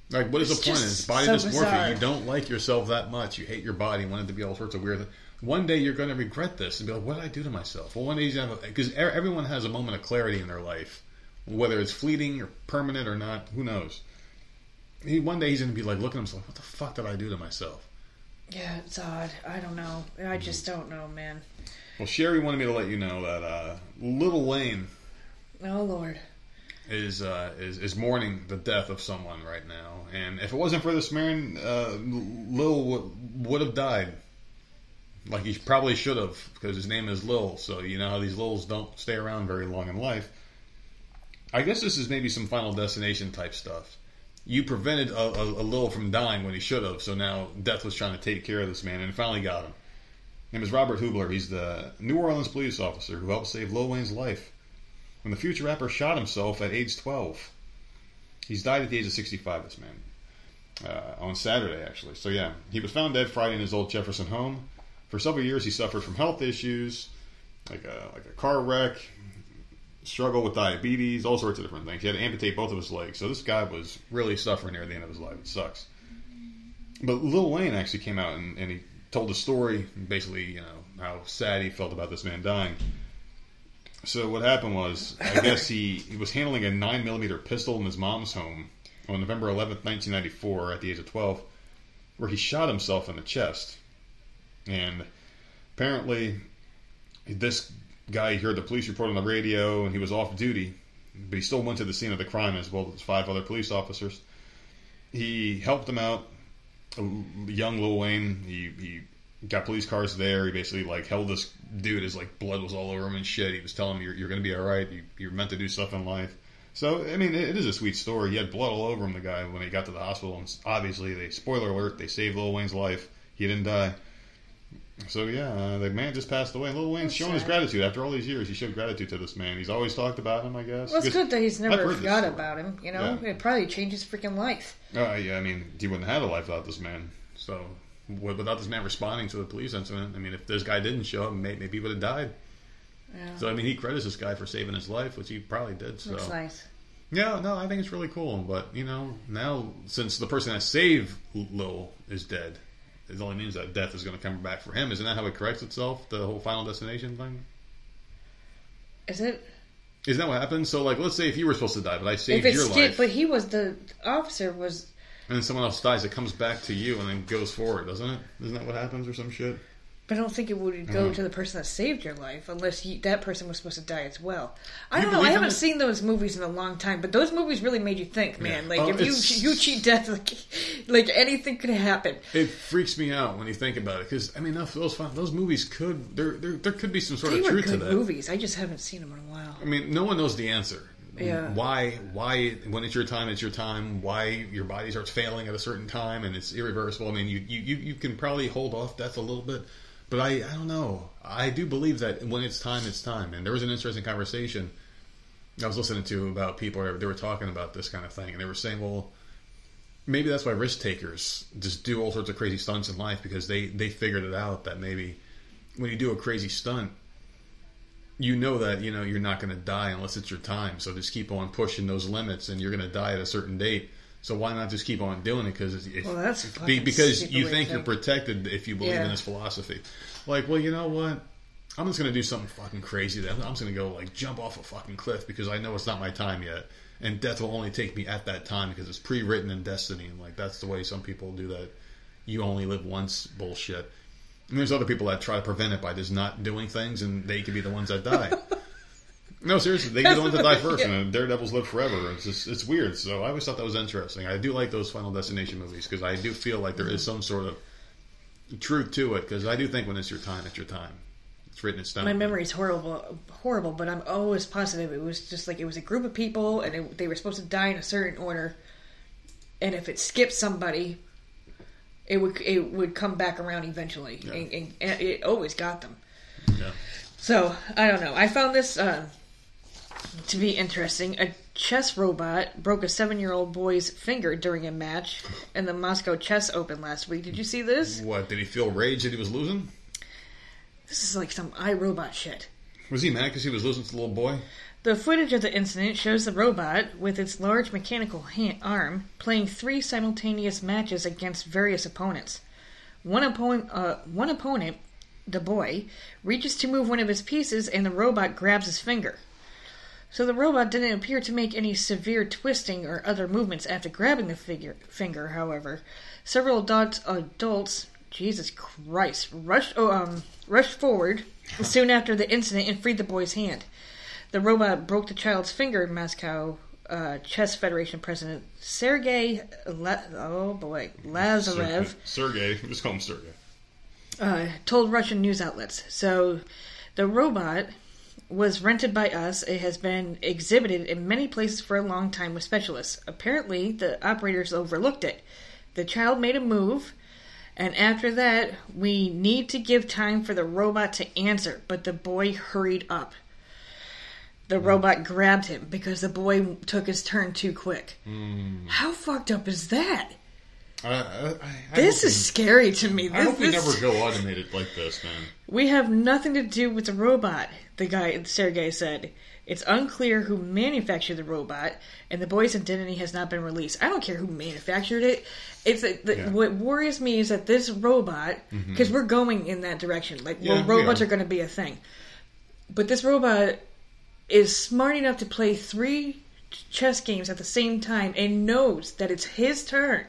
Like, what is It's the point? just It's body so dysmorphia. bizarre. You don't like yourself that much. You hate your body. Want it to be all sorts of weird. one day you're going to regret this and be like, what did I do to myself? Well, one day he's going to because everyone has a moment of clarity in their life, whether it's fleeting or permanent or not. Who knows? He, one day he's going to be like looking at himself, what the fuck did I do to myself? Yeah, it's odd. I don't know. I just don't know, man. Well, Sherry wanted me to let you know that uh, Lil Wayne Oh Lord. is uh, is is mourning the death of someone right now, and if it wasn't for this man, uh, Lil w- would have died. Like he probably should have, because his name is Lil. So you know how these Lils don't stay around very long in life. I guess this is maybe some Final Destination type stuff. You prevented a, a, a Lil from dying when he should have, so now death was trying to take care of this man, and finally got him. His name is Robert Hoobler. He's the New Orleans police officer who helped save Lil Wayne's life when the future rapper shot himself at age 12. He's died at the age of 65, this man. Uh, on Saturday, actually. So, yeah, he was found dead Friday in his old Jefferson home. For several years, he suffered from health issues, like a, like a car wreck, struggle with diabetes, all sorts of different things. He had to amputate both of his legs. So, this guy was really suffering near the end of his life. It sucks. But Lil Wayne actually came out and, and he told a story, basically, you know, how sad he felt about this man dying. So what happened was, I guess he, he was handling a nine millimeter pistol in his mom's home on November 11th, 1994, at the age of 12, where he shot himself in the chest. And apparently, this guy heard the police report on the radio, and he was off duty, but he still went to the scene of the crime as well as five other police officers. He helped them out. Young Lil Wayne, he, he got police cars there. He basically like held this dude. His like blood was all over him and shit. He was telling him, "You're, you're going to be all right. You, you're meant to do stuff in life." So I mean, it, it is a sweet story. He had blood all over him. The guy when he got to the hospital, and obviously, they spoiler alert, they saved Lil Wayne's life. He didn't die. So yeah, uh, the man just passed away. Lil Wayne's That's showing his gratitude after all these years. He showed gratitude to this man. He's always talked about him, I guess. Well, it's good that he's never forgot about him. You know, Yeah. it probably changed his freaking life. Uh, yeah, I mean, he wouldn't have had a life without this man. So, without this man responding to the police incident, I mean, if this guy didn't show up, maybe he would have died. Yeah, So, I mean, he credits this guy for saving his life, which he probably did. So, looks nice. yeah, no, I think it's really cool. But you know, now since the person that saved Lil is dead, it only means that death is going to come back for him. Isn't that how it corrects itself? The whole Final Destination thing. Is it? Isn't that what happens? So, like, let's say if you were supposed to die, but I saved if your life, but he was the officer was. and then someone else dies, it comes back to you and then goes forward, doesn't it? Isn't that what happens, or some shit? But I don't think it would go Mm. to the person that saved your life unless he, that person was supposed to die as well. I You don't know. I haven't it? seen those movies in a long time, but those movies really made you think, man. Yeah. Like Oh, if you it's- you cheat death, like, like anything could happen. It freaks me out when you think about it because I mean those those those movies could there there, there could be some sort They of were truth to that. movies. I just haven't seen them in a while. I mean, no one knows the answer. Yeah. Why? Why? When it's your time, it's your time. Why your body starts failing at a certain time and it's irreversible. I mean, you you, you, you can probably hold off death a little bit, but I I don't know. I do believe that when it's time, it's time. And there was an interesting conversation I was listening to about people they were talking about this kind of thing, and they were saying, well. Maybe that's why risk takers just do all sorts of crazy stunts in life because they, they figured it out that maybe when you do a crazy stunt, you know that you know you're not going to die unless it's your time. So just keep on pushing those limits, and you're going to die at a certain date. So why not just keep on doing it? Because Well, that's be- because you think you're protected if you believe Yeah. in this philosophy. Like, well, you know what? I'm just going to do something fucking crazy. Then I'm just going to go like jump off a fucking cliff because I know it's not my time yet, and death will only take me at that time because it's pre-written in destiny. And like that's the way some people do that. You only live once bullshit. And there's other people that try to prevent it by just not doing things, and they could be the ones that die. no, seriously, they get the ones that die first, and daredevils live forever. It's just it's weird. So I always thought that was interesting. I do like those Final Destination movies because I do feel like there is some sort of truth to it. Because I do think when it's your time, it's your time. It's written in stone. My memory is horrible, horrible, but I'm always positive it was just like it was a group of people and it, they were supposed to die in a certain order, and if it skipped somebody, it would it would come back around eventually, Yeah. and, and, and it always got them. Yeah. So I don't know. I found this uh, to be interesting. A chess robot broke a seven-year-old boy's finger during a match in the Moscow Chess Open last week. Did you see this? What did he feel rage that he was losing? This is like some iRobot shit. Was he mad because he was losing to the little boy? The footage of the incident shows the robot, with its large mechanical hand, arm, playing three simultaneous matches against various opponents. One opponent, uh, one opponent the boy, reaches to move one of his pieces and the robot grabs his finger. So the robot didn't appear to make any severe twisting or other movements after grabbing the figure, finger, however. Several adults, adults Jesus Christ, rushed, oh, um, rushed forward soon after the incident and freed the boy's hand. The robot broke the child's finger, Moscow uh, Chess Federation President Sergei, La- oh boy, Lazarev, Sergey, just call him Sergey. uh, told Russian news outlets. So the robot was rented by us. It has been exhibited in many places for a long time with specialists. Apparently, the operators overlooked it. The child made a move, and after that, we need to give time for the robot to answer, but the boy hurried up. The hmm. robot grabbed him because the boy took his turn too quick. Hmm. How fucked up is that? I, I, I, This is scary to me. This, I hope we this- never go automated like this, man. We have nothing to do with the robot, the guy Sergey said. It's unclear who manufactured the robot, and the boy's identity has not been released. I don't care who manufactured it. It's the, Yeah. what worries me is that this robot, mm-hmm. because we're going in that direction, like Yeah, well, robots are. are going to be a thing. But this robot is smart enough to play three chess games at the same time and knows that it's his turn.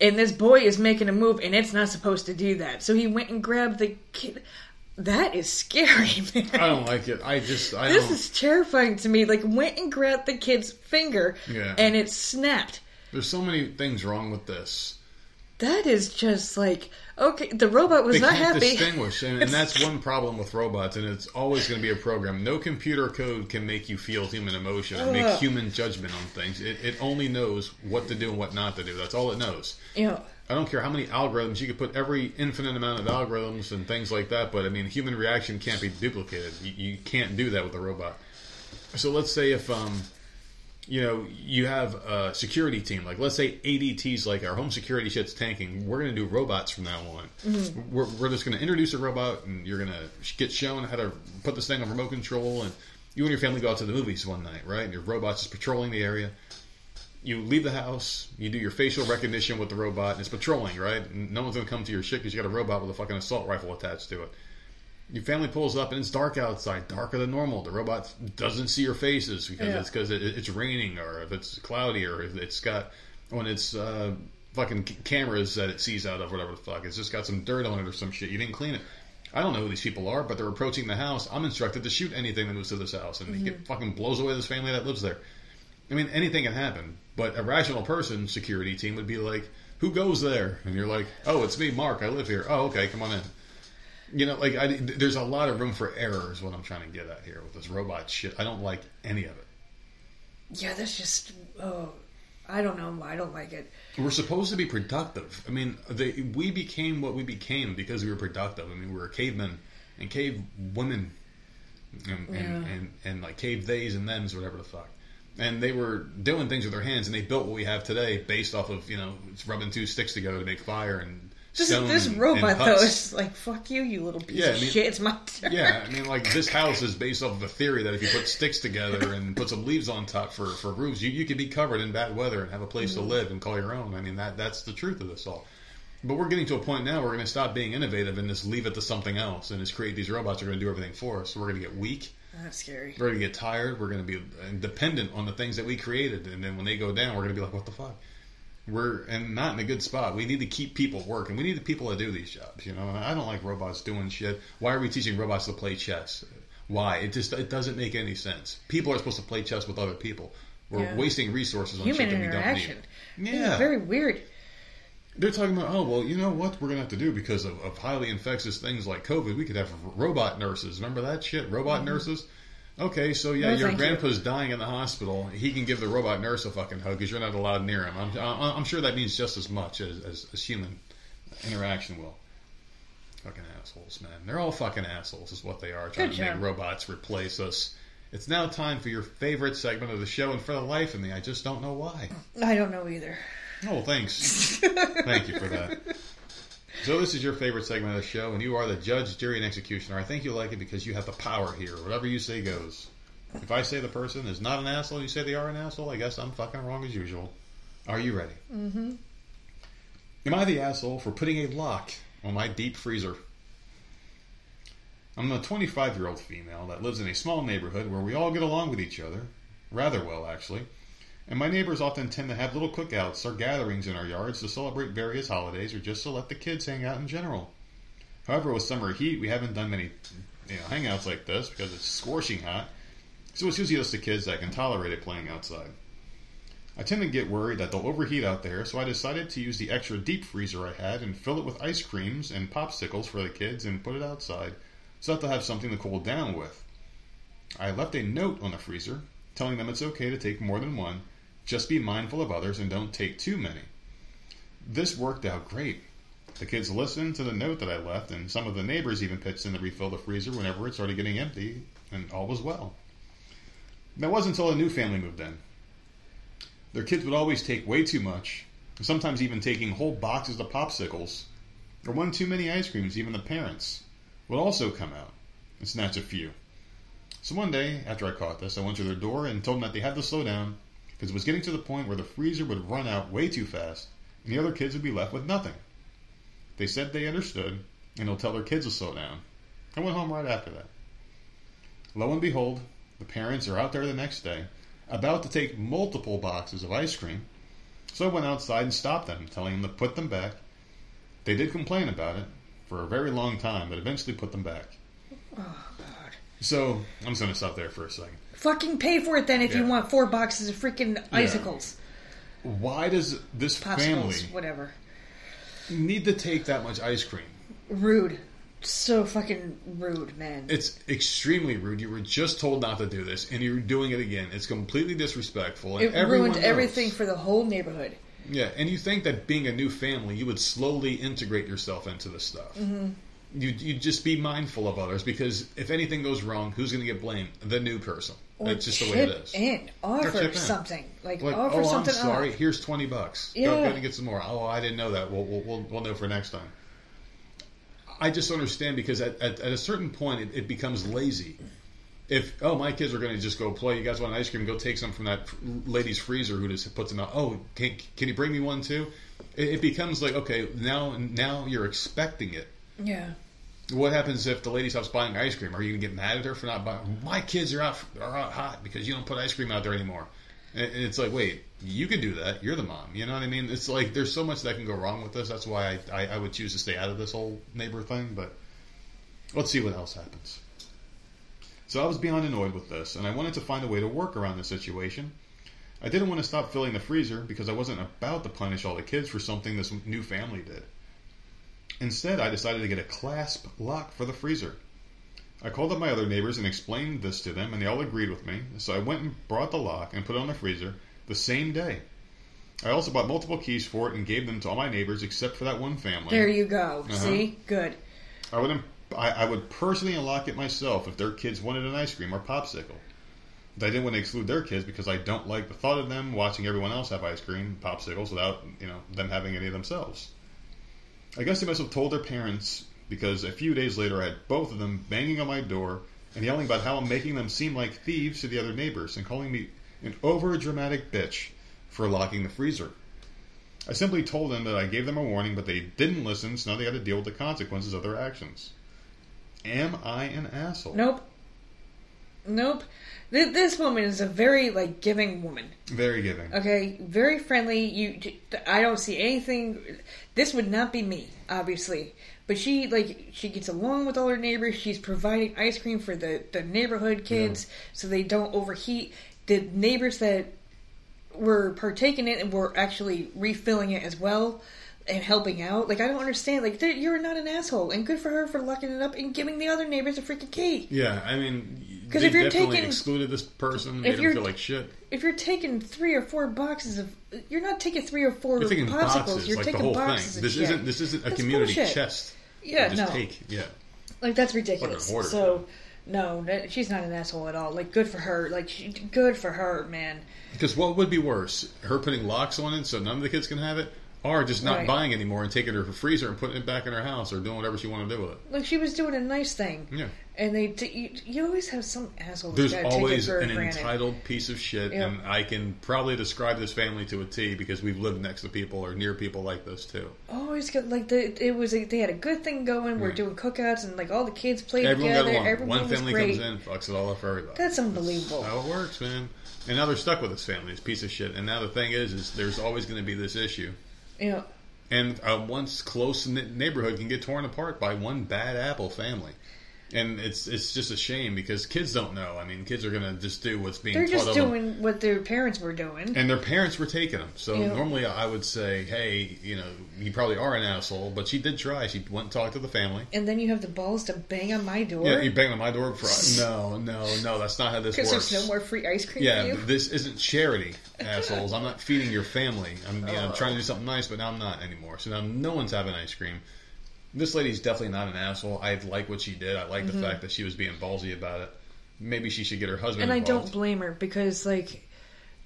And this boy is making a move, and it's not supposed to do that. So he went and grabbed the kid. That is scary, man. I don't like it. I just, I This don't. is terrifying to me. Like, went and grabbed the kid's finger, Yeah. and it snapped. There's so many things wrong with this. That is just like okay. The robot was They not can't happy. distinguish, and, and that's one problem with robots. And it's always going to be a program. No computer code can make you feel human emotion and make human judgment on things. It, it only knows what to do and what not to do. That's all it knows. Know, I don't care how many algorithms you could put every infinite amount of algorithms and things like that, but I mean, human reaction can't be duplicated. You, you can't do that with a robot. So let's say if um, you know you have a security team, like let's say ADT's like our home security shit's tanking. We're going to do robots from now on. Mm-hmm. We're, we're just going to introduce a robot, and you're going to get shown how to put this thing on remote control, and you and your family go out to the movies one night, right? And your robot's just patrolling the area you leave the house, you do your facial recognition with the robot, and it's patrolling, right? And no one's gonna come to your shit because you got a robot with a fucking assault rifle attached to it. Your family pulls up and it's dark outside, darker than normal. The robot doesn't see your faces because Yeah. it's because it, it's raining or if it's cloudy or if it's got when it's uh, fucking c- cameras that it sees out of whatever the fuck. It's just got some dirt on it or some shit. You didn't clean it. I don't know who these people are, but they're approaching the house. I'm instructed to shoot anything that moves to this house, and Mm-hmm. it fucking blows away this family that lives there. I mean, anything can happen, but a rational person security team would be like, "Who goes there?" And you're like, "Oh, it's me, Mark. I live here. Oh, okay, come on in." You know, like I, there's a lot of room for error, is what I'm trying to get at here with this robot shit. I don't like any of it. yeah, that's just oh, I don't know. I don't like it. We're supposed to be productive. I mean, they, we became what we became because we were productive. I mean, we were cavemen and cave women and, and, Yeah. and, and like cave theys and thems, whatever the fuck. And they were doing things with their hands, and they built what we have today based off of you know rubbing two sticks together to make fire and This stone this robot though is like fuck you, you little piece Yeah, of I mean- shit. It's my turn. Yeah, I mean, like this house is based off of a theory that if you put sticks together and put some leaves on top for, for roofs, you, you could be covered in bad weather and have a place to mm-hmm. live and call your own. I mean, that that's the truth of this all. But we're getting to a point now where we're going to stop being innovative and just leave it to something else and just create these robots that are going to do everything for us. So we're going to get weak. That's scary. We're going to get tired. We're going to be dependent on the things that we created. And then when they go down, we're going to be like, what the fuck? We're and not in a good spot. We need to keep people working. We need the people to do these jobs. You know, I don't like robots doing shit. Why are we teaching robots to play chess? Why? It just it doesn't make any sense. People are supposed to play chess with other people. We're Yeah. wasting resources on Human shit that we don't need. Yeah, very weird. they're talking about, oh, well, you know what we're going to have to do because of, of highly infectious things like COVID? We could have robot nurses. Remember that shit? Robot mm-hmm. nurses? Okay, so yeah. No, your thank you. grandpa's dying in the hospital. He can give the robot nurse a fucking hug because you're not allowed near him. I'm, I'm sure that means just as much as, as, as human interaction will. Fucking assholes, man. They're all fucking assholes, is what they are, trying Good to make robots replace us. It's now time for your favorite segment of the show, and for the life of me, I just don't know why. I don't know either. Oh, thanks. Thank you for that. So this is your favorite segment of the show, and you are the judge, jury, and executioner. I think you like it because you have the power here. Whatever you say goes. If I say the person is not an asshole, you say they are an asshole. I guess I'm fucking wrong as usual. Are you ready? Mm-hmm. Am I the asshole for putting a lock on my deep freezer? I'm a 25 year old female that lives in a small neighborhood where we all get along with each other, rather well actually. And my neighbors often tend to have little cookouts or gatherings in our yards to celebrate various holidays or just to let the kids hang out in general. However, with summer heat, we haven't done many you know, hangouts like this because it's scorching hot. So it's usually just the kids that can tolerate it playing outside. I tend to get worried that they'll overheat out there, so I decided to use the extra deep freezer I had and fill it with ice creams and popsicles for the kids and put it outside so that they'll have something to cool down with. I left a note on the freezer telling them it's okay to take more than one, just be mindful of others and don't take too many. This worked out great. The kids listened to the note that I left, and some of the neighbors even pitched in to refill the freezer whenever it started getting empty, and all was well. That wasn't until a new family moved in. Their kids would always take way too much, sometimes even taking whole boxes of popsicles, or one too many ice creams, even the parents would also come out and snatch a few. So one day, after I caught this, I went to their door and told them that they had to slow down because it was getting to the point where the freezer would run out way too fast and the other kids would be left with nothing. They said they understood and they'll tell their kids to slow down. I went home right after that. Lo and behold, the parents are out there the next day, about to take multiple boxes of ice cream. So I went outside and stopped them, telling them to put them back. They did complain about it for a very long time, but eventually put them back. Oh God. So I'm just going to stop there for a second. Fucking pay for it then if you want four boxes of freaking icicles, Why does this popsicles, family whatever. need to take that much ice cream? Rude. So fucking rude, man. It's extremely rude. You were just told not to do this, and you're doing it again. It's completely disrespectful. And It ruined knows. everything for the whole neighborhood. Yeah, and you think that being a new family, you would slowly integrate yourself into this stuff. Mm-hmm. You you just be mindful of others because if anything goes wrong, who's going to get blamed? The new person. Or That's just the way it is. in. Offer in. something. Like, Like, offer oh, something I'm sorry. up. Here's twenty bucks. Go, Yeah. go and get some more. Oh, I didn't know that. We'll we'll, we'll, we'll know for next time. I just understand because at, at, at a certain point it, it becomes lazy. If oh my kids are going to just go play, you guys want ice cream? Go take some from that lady's freezer who just puts them out. Oh, can, can you bring me one too? It, it becomes like okay now now you're expecting it. Yeah. What happens if the lady stops buying ice cream? Are you going to get mad at her for not buying? My kids are out are out hot because you don't put ice cream out there anymore. And and it's like, wait, you can do that. You're the mom. You know what I mean? It's like there's so much that can go wrong with this. That's why I, I, I would choose to stay out of this whole neighbor thing. But let's see what else happens. So I was beyond annoyed with this, and I wanted to find a way to work around the situation. I didn't want to stop filling the freezer because I wasn't about to punish all the kids for something this new family did. Instead, I decided to get a clasp lock for the freezer. I called up my other neighbors and explained this to them, and they all agreed with me. So I went and brought the lock and put it on the freezer the same day. I also bought multiple keys for it and gave them to all my neighbors except for that one family. There you go. Uh-huh. See? Good. I would I, I would personally unlock it myself if their kids wanted an ice cream or popsicle. But I didn't want to exclude their kids because I don't like the thought of them watching everyone else have ice cream, popsicles without you know them having any themselves. I guess they must have told their parents because a few days later I had both of them banging on my door and yelling about how I'm making them seem like thieves to the other neighbors and calling me an over dramatic bitch for locking the freezer. I simply told them that I gave them a warning, but they didn't listen, so now they got to deal with the consequences of their actions. Am I an asshole? Nope. Nope. Th- This woman is a very like giving woman. Very giving. Okay, very friendly. You, I don't see anything. This would not be me, obviously. But she like she gets along with all her neighbors. She's providing ice cream for the the neighborhood kids so they don't overheat. The neighbors that were partaking in it and were actually refilling it as well and helping out. Like I don't understand. Like you're not an asshole, and good for her for locking it up and giving the other neighbors a freaking key. Yeah, I mean, because if you're taking- excluded this person, if you're- feel like shit. If you're taking three or four boxes of, you're not taking three or 4 You're taking popsicles. boxes, you're like taking boxes thing. of This shit. isn't this isn't a That's community bullshit. chest. Yeah, just no, take yeah. like that's ridiculous. So, no, she's not an asshole at all. Like, good for her. Like, she, good for her, man. Because what would be worse, her putting locks on it so none of the kids can have it, Or just not Right. buying anymore and taking her freezer and putting it back in her house or doing whatever she want to do with it. Like she was doing a nice thing, Yeah. and they you, you always have some asshole. There's always it an granted. entitled piece of shit, Yep. and I can probably describe this family to a T because we've lived next to people or near people like this too. Always got like the it was a, they had a good thing going. We're doing cookouts and like all the kids played Everyone together. got along. Everyone One family great. comes in, fucks it all up for everybody. That's unbelievable. That's how it works, man. And now they're stuck with this family, this piece of shit. And now the thing is, is there's always going to be this issue. Know, And a once close neighborhood can get torn apart by one bad apple family. And it's it's just a shame because kids don't know. I mean, kids are going to just do what's being they're just of them. doing what their parents were doing. And their parents were taking them. So Yeah. normally I would say, hey, you know, you probably are an asshole, but she did try. She went and talked to the family. And then you have the balls to bang on my door Yeah, you banged on my door for no, no, no. That's not how this because works. there's no more free ice cream Yeah, for you. this isn't charity, assholes. I'm not feeding your family. I'm, you know, I'm Oh. trying to do something nice, but now I'm not anymore. So now no one's having ice cream. This lady's definitely not an asshole. I like what she did. I like the fact that she was being ballsy about it. Maybe she should get her husband Mm-hmm. and I don't blame her because like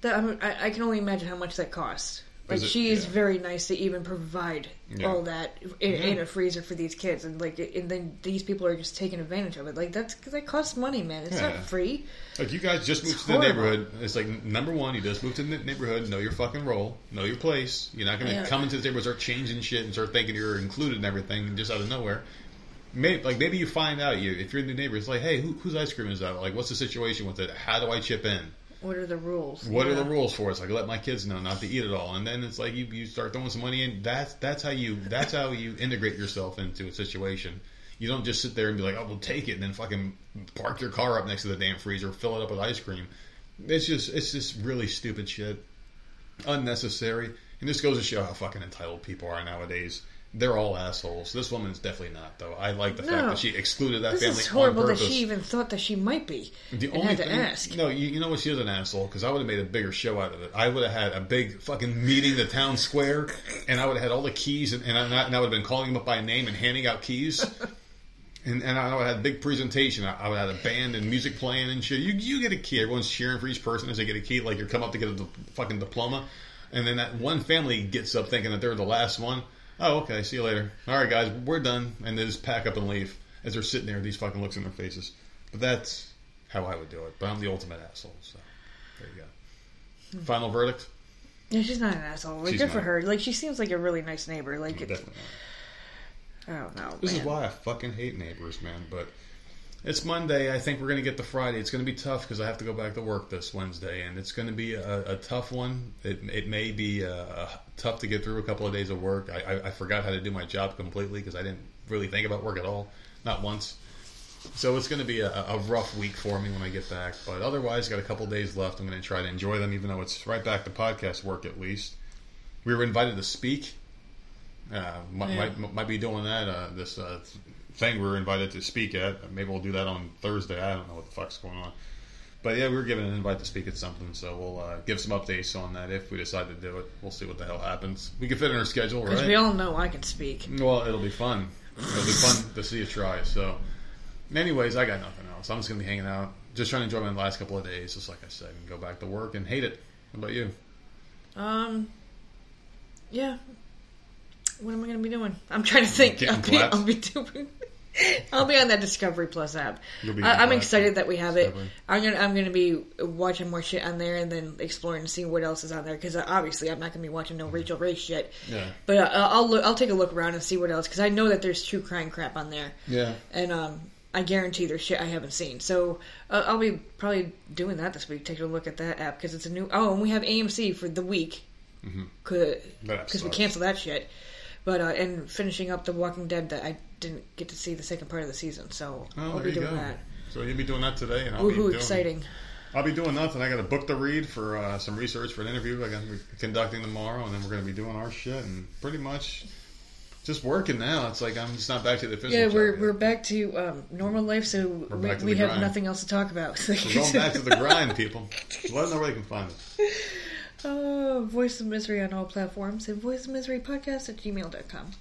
that. I, mean, I, I can only imagine how much that costs. Like it- she is yeah. very nice to even provide Yeah. all that in, in a freezer for these kids, and like, and then these people are just taking advantage of it. Like that's because that costs money, man. It's Yeah. not free. Like you guys just moved It's to the horrible. neighborhood. It's like number one, you just moved to the neighborhood. Know your fucking role. Know your place. You're not going to Yeah. come into the neighborhood, start changing shit, and start thinking you're included in everything just out of nowhere. Maybe, like maybe you find out you if you're in the neighborhood, it's like, hey, who, whose ice cream is that? Like, what's the situation with it? How do I chip in? What are the rules? What Yeah. are the rules for it? It's like let my kids know not to eat it all, and then it's like you, you start throwing some money in. That's that's how you that's how you integrate yourself into a situation. You don't just sit there and be like, "Oh, we'll take it," and then fucking park your car up next to the damn freezer, fill it up with ice cream. It's just it's just really stupid shit, unnecessary, and this goes to show how fucking entitled people are nowadays. They're all assholes. This woman's definitely not, though. I like the fact that she excluded that This family is horrible that she even thought that she might be The and only had to thing, ask. No, you, you know what? She is an asshole because I would have made a bigger show out of it. I would have had a big fucking meeting in the town square, and I would have had all the keys, and, and, I, and I would have been calling them up by name and handing out keys. And, and I would have had a big presentation. I I would have had a band and music playing and shit. You you get a key. Everyone's cheering for each person as they get a key. Like you're coming up to get a di- fucking diploma, and then that one family gets up thinking that they're the last one. Oh, okay. See you later. All right, guys, we're done, and they just pack up and leave as they're sitting there. These fucking looks in their faces. But that's how I would do it. But I'm the ultimate asshole. So there you go. Final verdict. Yeah, she's not an asshole. Like, She's good for not. her. Like she seems like a really nice neighbor. Like it, Definitely. Not. I don't know. This is man. why I fucking hate neighbors, man. But it's Monday. I think we're gonna get to Friday. It's gonna be tough because I have to go back to work this Wednesday, and it's gonna be a, a tough one. It, it may be uh, tough to get through a couple of days of work. I, I, I forgot how to do my job completely because I didn't really think about work at all, not once. So it's going to be a, a rough week for me when I get back. But otherwise, got a couple days left. I'm going to try to enjoy them, even though it's right back to podcast work at least. We were invited to speak. Uh, might, Yeah. might, might be doing that. Uh, this uh, thing we were invited to speak at. Maybe we'll do that on Thursday. I don't know what the fuck's going on. But yeah, we were given an invite to speak at something, so we'll uh, give some updates on that if we decide to do it. We'll see what the hell happens. We can fit in our schedule, Because we all know I can speak. Well, it'll be fun. It'll be fun to see you try. So, anyways, I got nothing else. I'm just gonna be hanging out, just trying to enjoy my last couple of days, just like I said, and go back to work and hate it. What about you? Um, yeah. What am I going to be doing? I'm trying to think. I'll be. I'll be doing. I'll be on that Discovery Plus app. I, I'm excited that we have it. I'm gonna I'm gonna be watching more shit on there and then exploring and seeing what else is on there because obviously I'm not gonna be watching no Rachael Ray shit. Yeah. But uh, I'll look, I'll take a look around and see what else because I know that there's true crime crap on there. Yeah. and um, I guarantee there's shit I haven't seen. So uh, I'll be probably doing that this week, taking a look at that app because it's a new. Oh, and we have AMC for the week because app we canceled that shit. But uh, and finishing up The Walking Dead that I didn't get to see the second part of the season, so Oh, I'll be doing go. that. So you'll be doing that today, and I'll be Woohoo! doing, Exciting. I'll be doing nothing. I got a book to read for uh, some research for an interview. I got we're conducting tomorrow, and then we're going to be doing our shit, and pretty much just working now. It's like I'm just not back to the physical. Yeah, we're we're back to um, normal life, so we, back to we have nothing else to talk about. We're going back to the grind, people. Let them know where they can find us. Oh, Voice of Misery on all platforms and Voice of Misery podcast at gmail.com.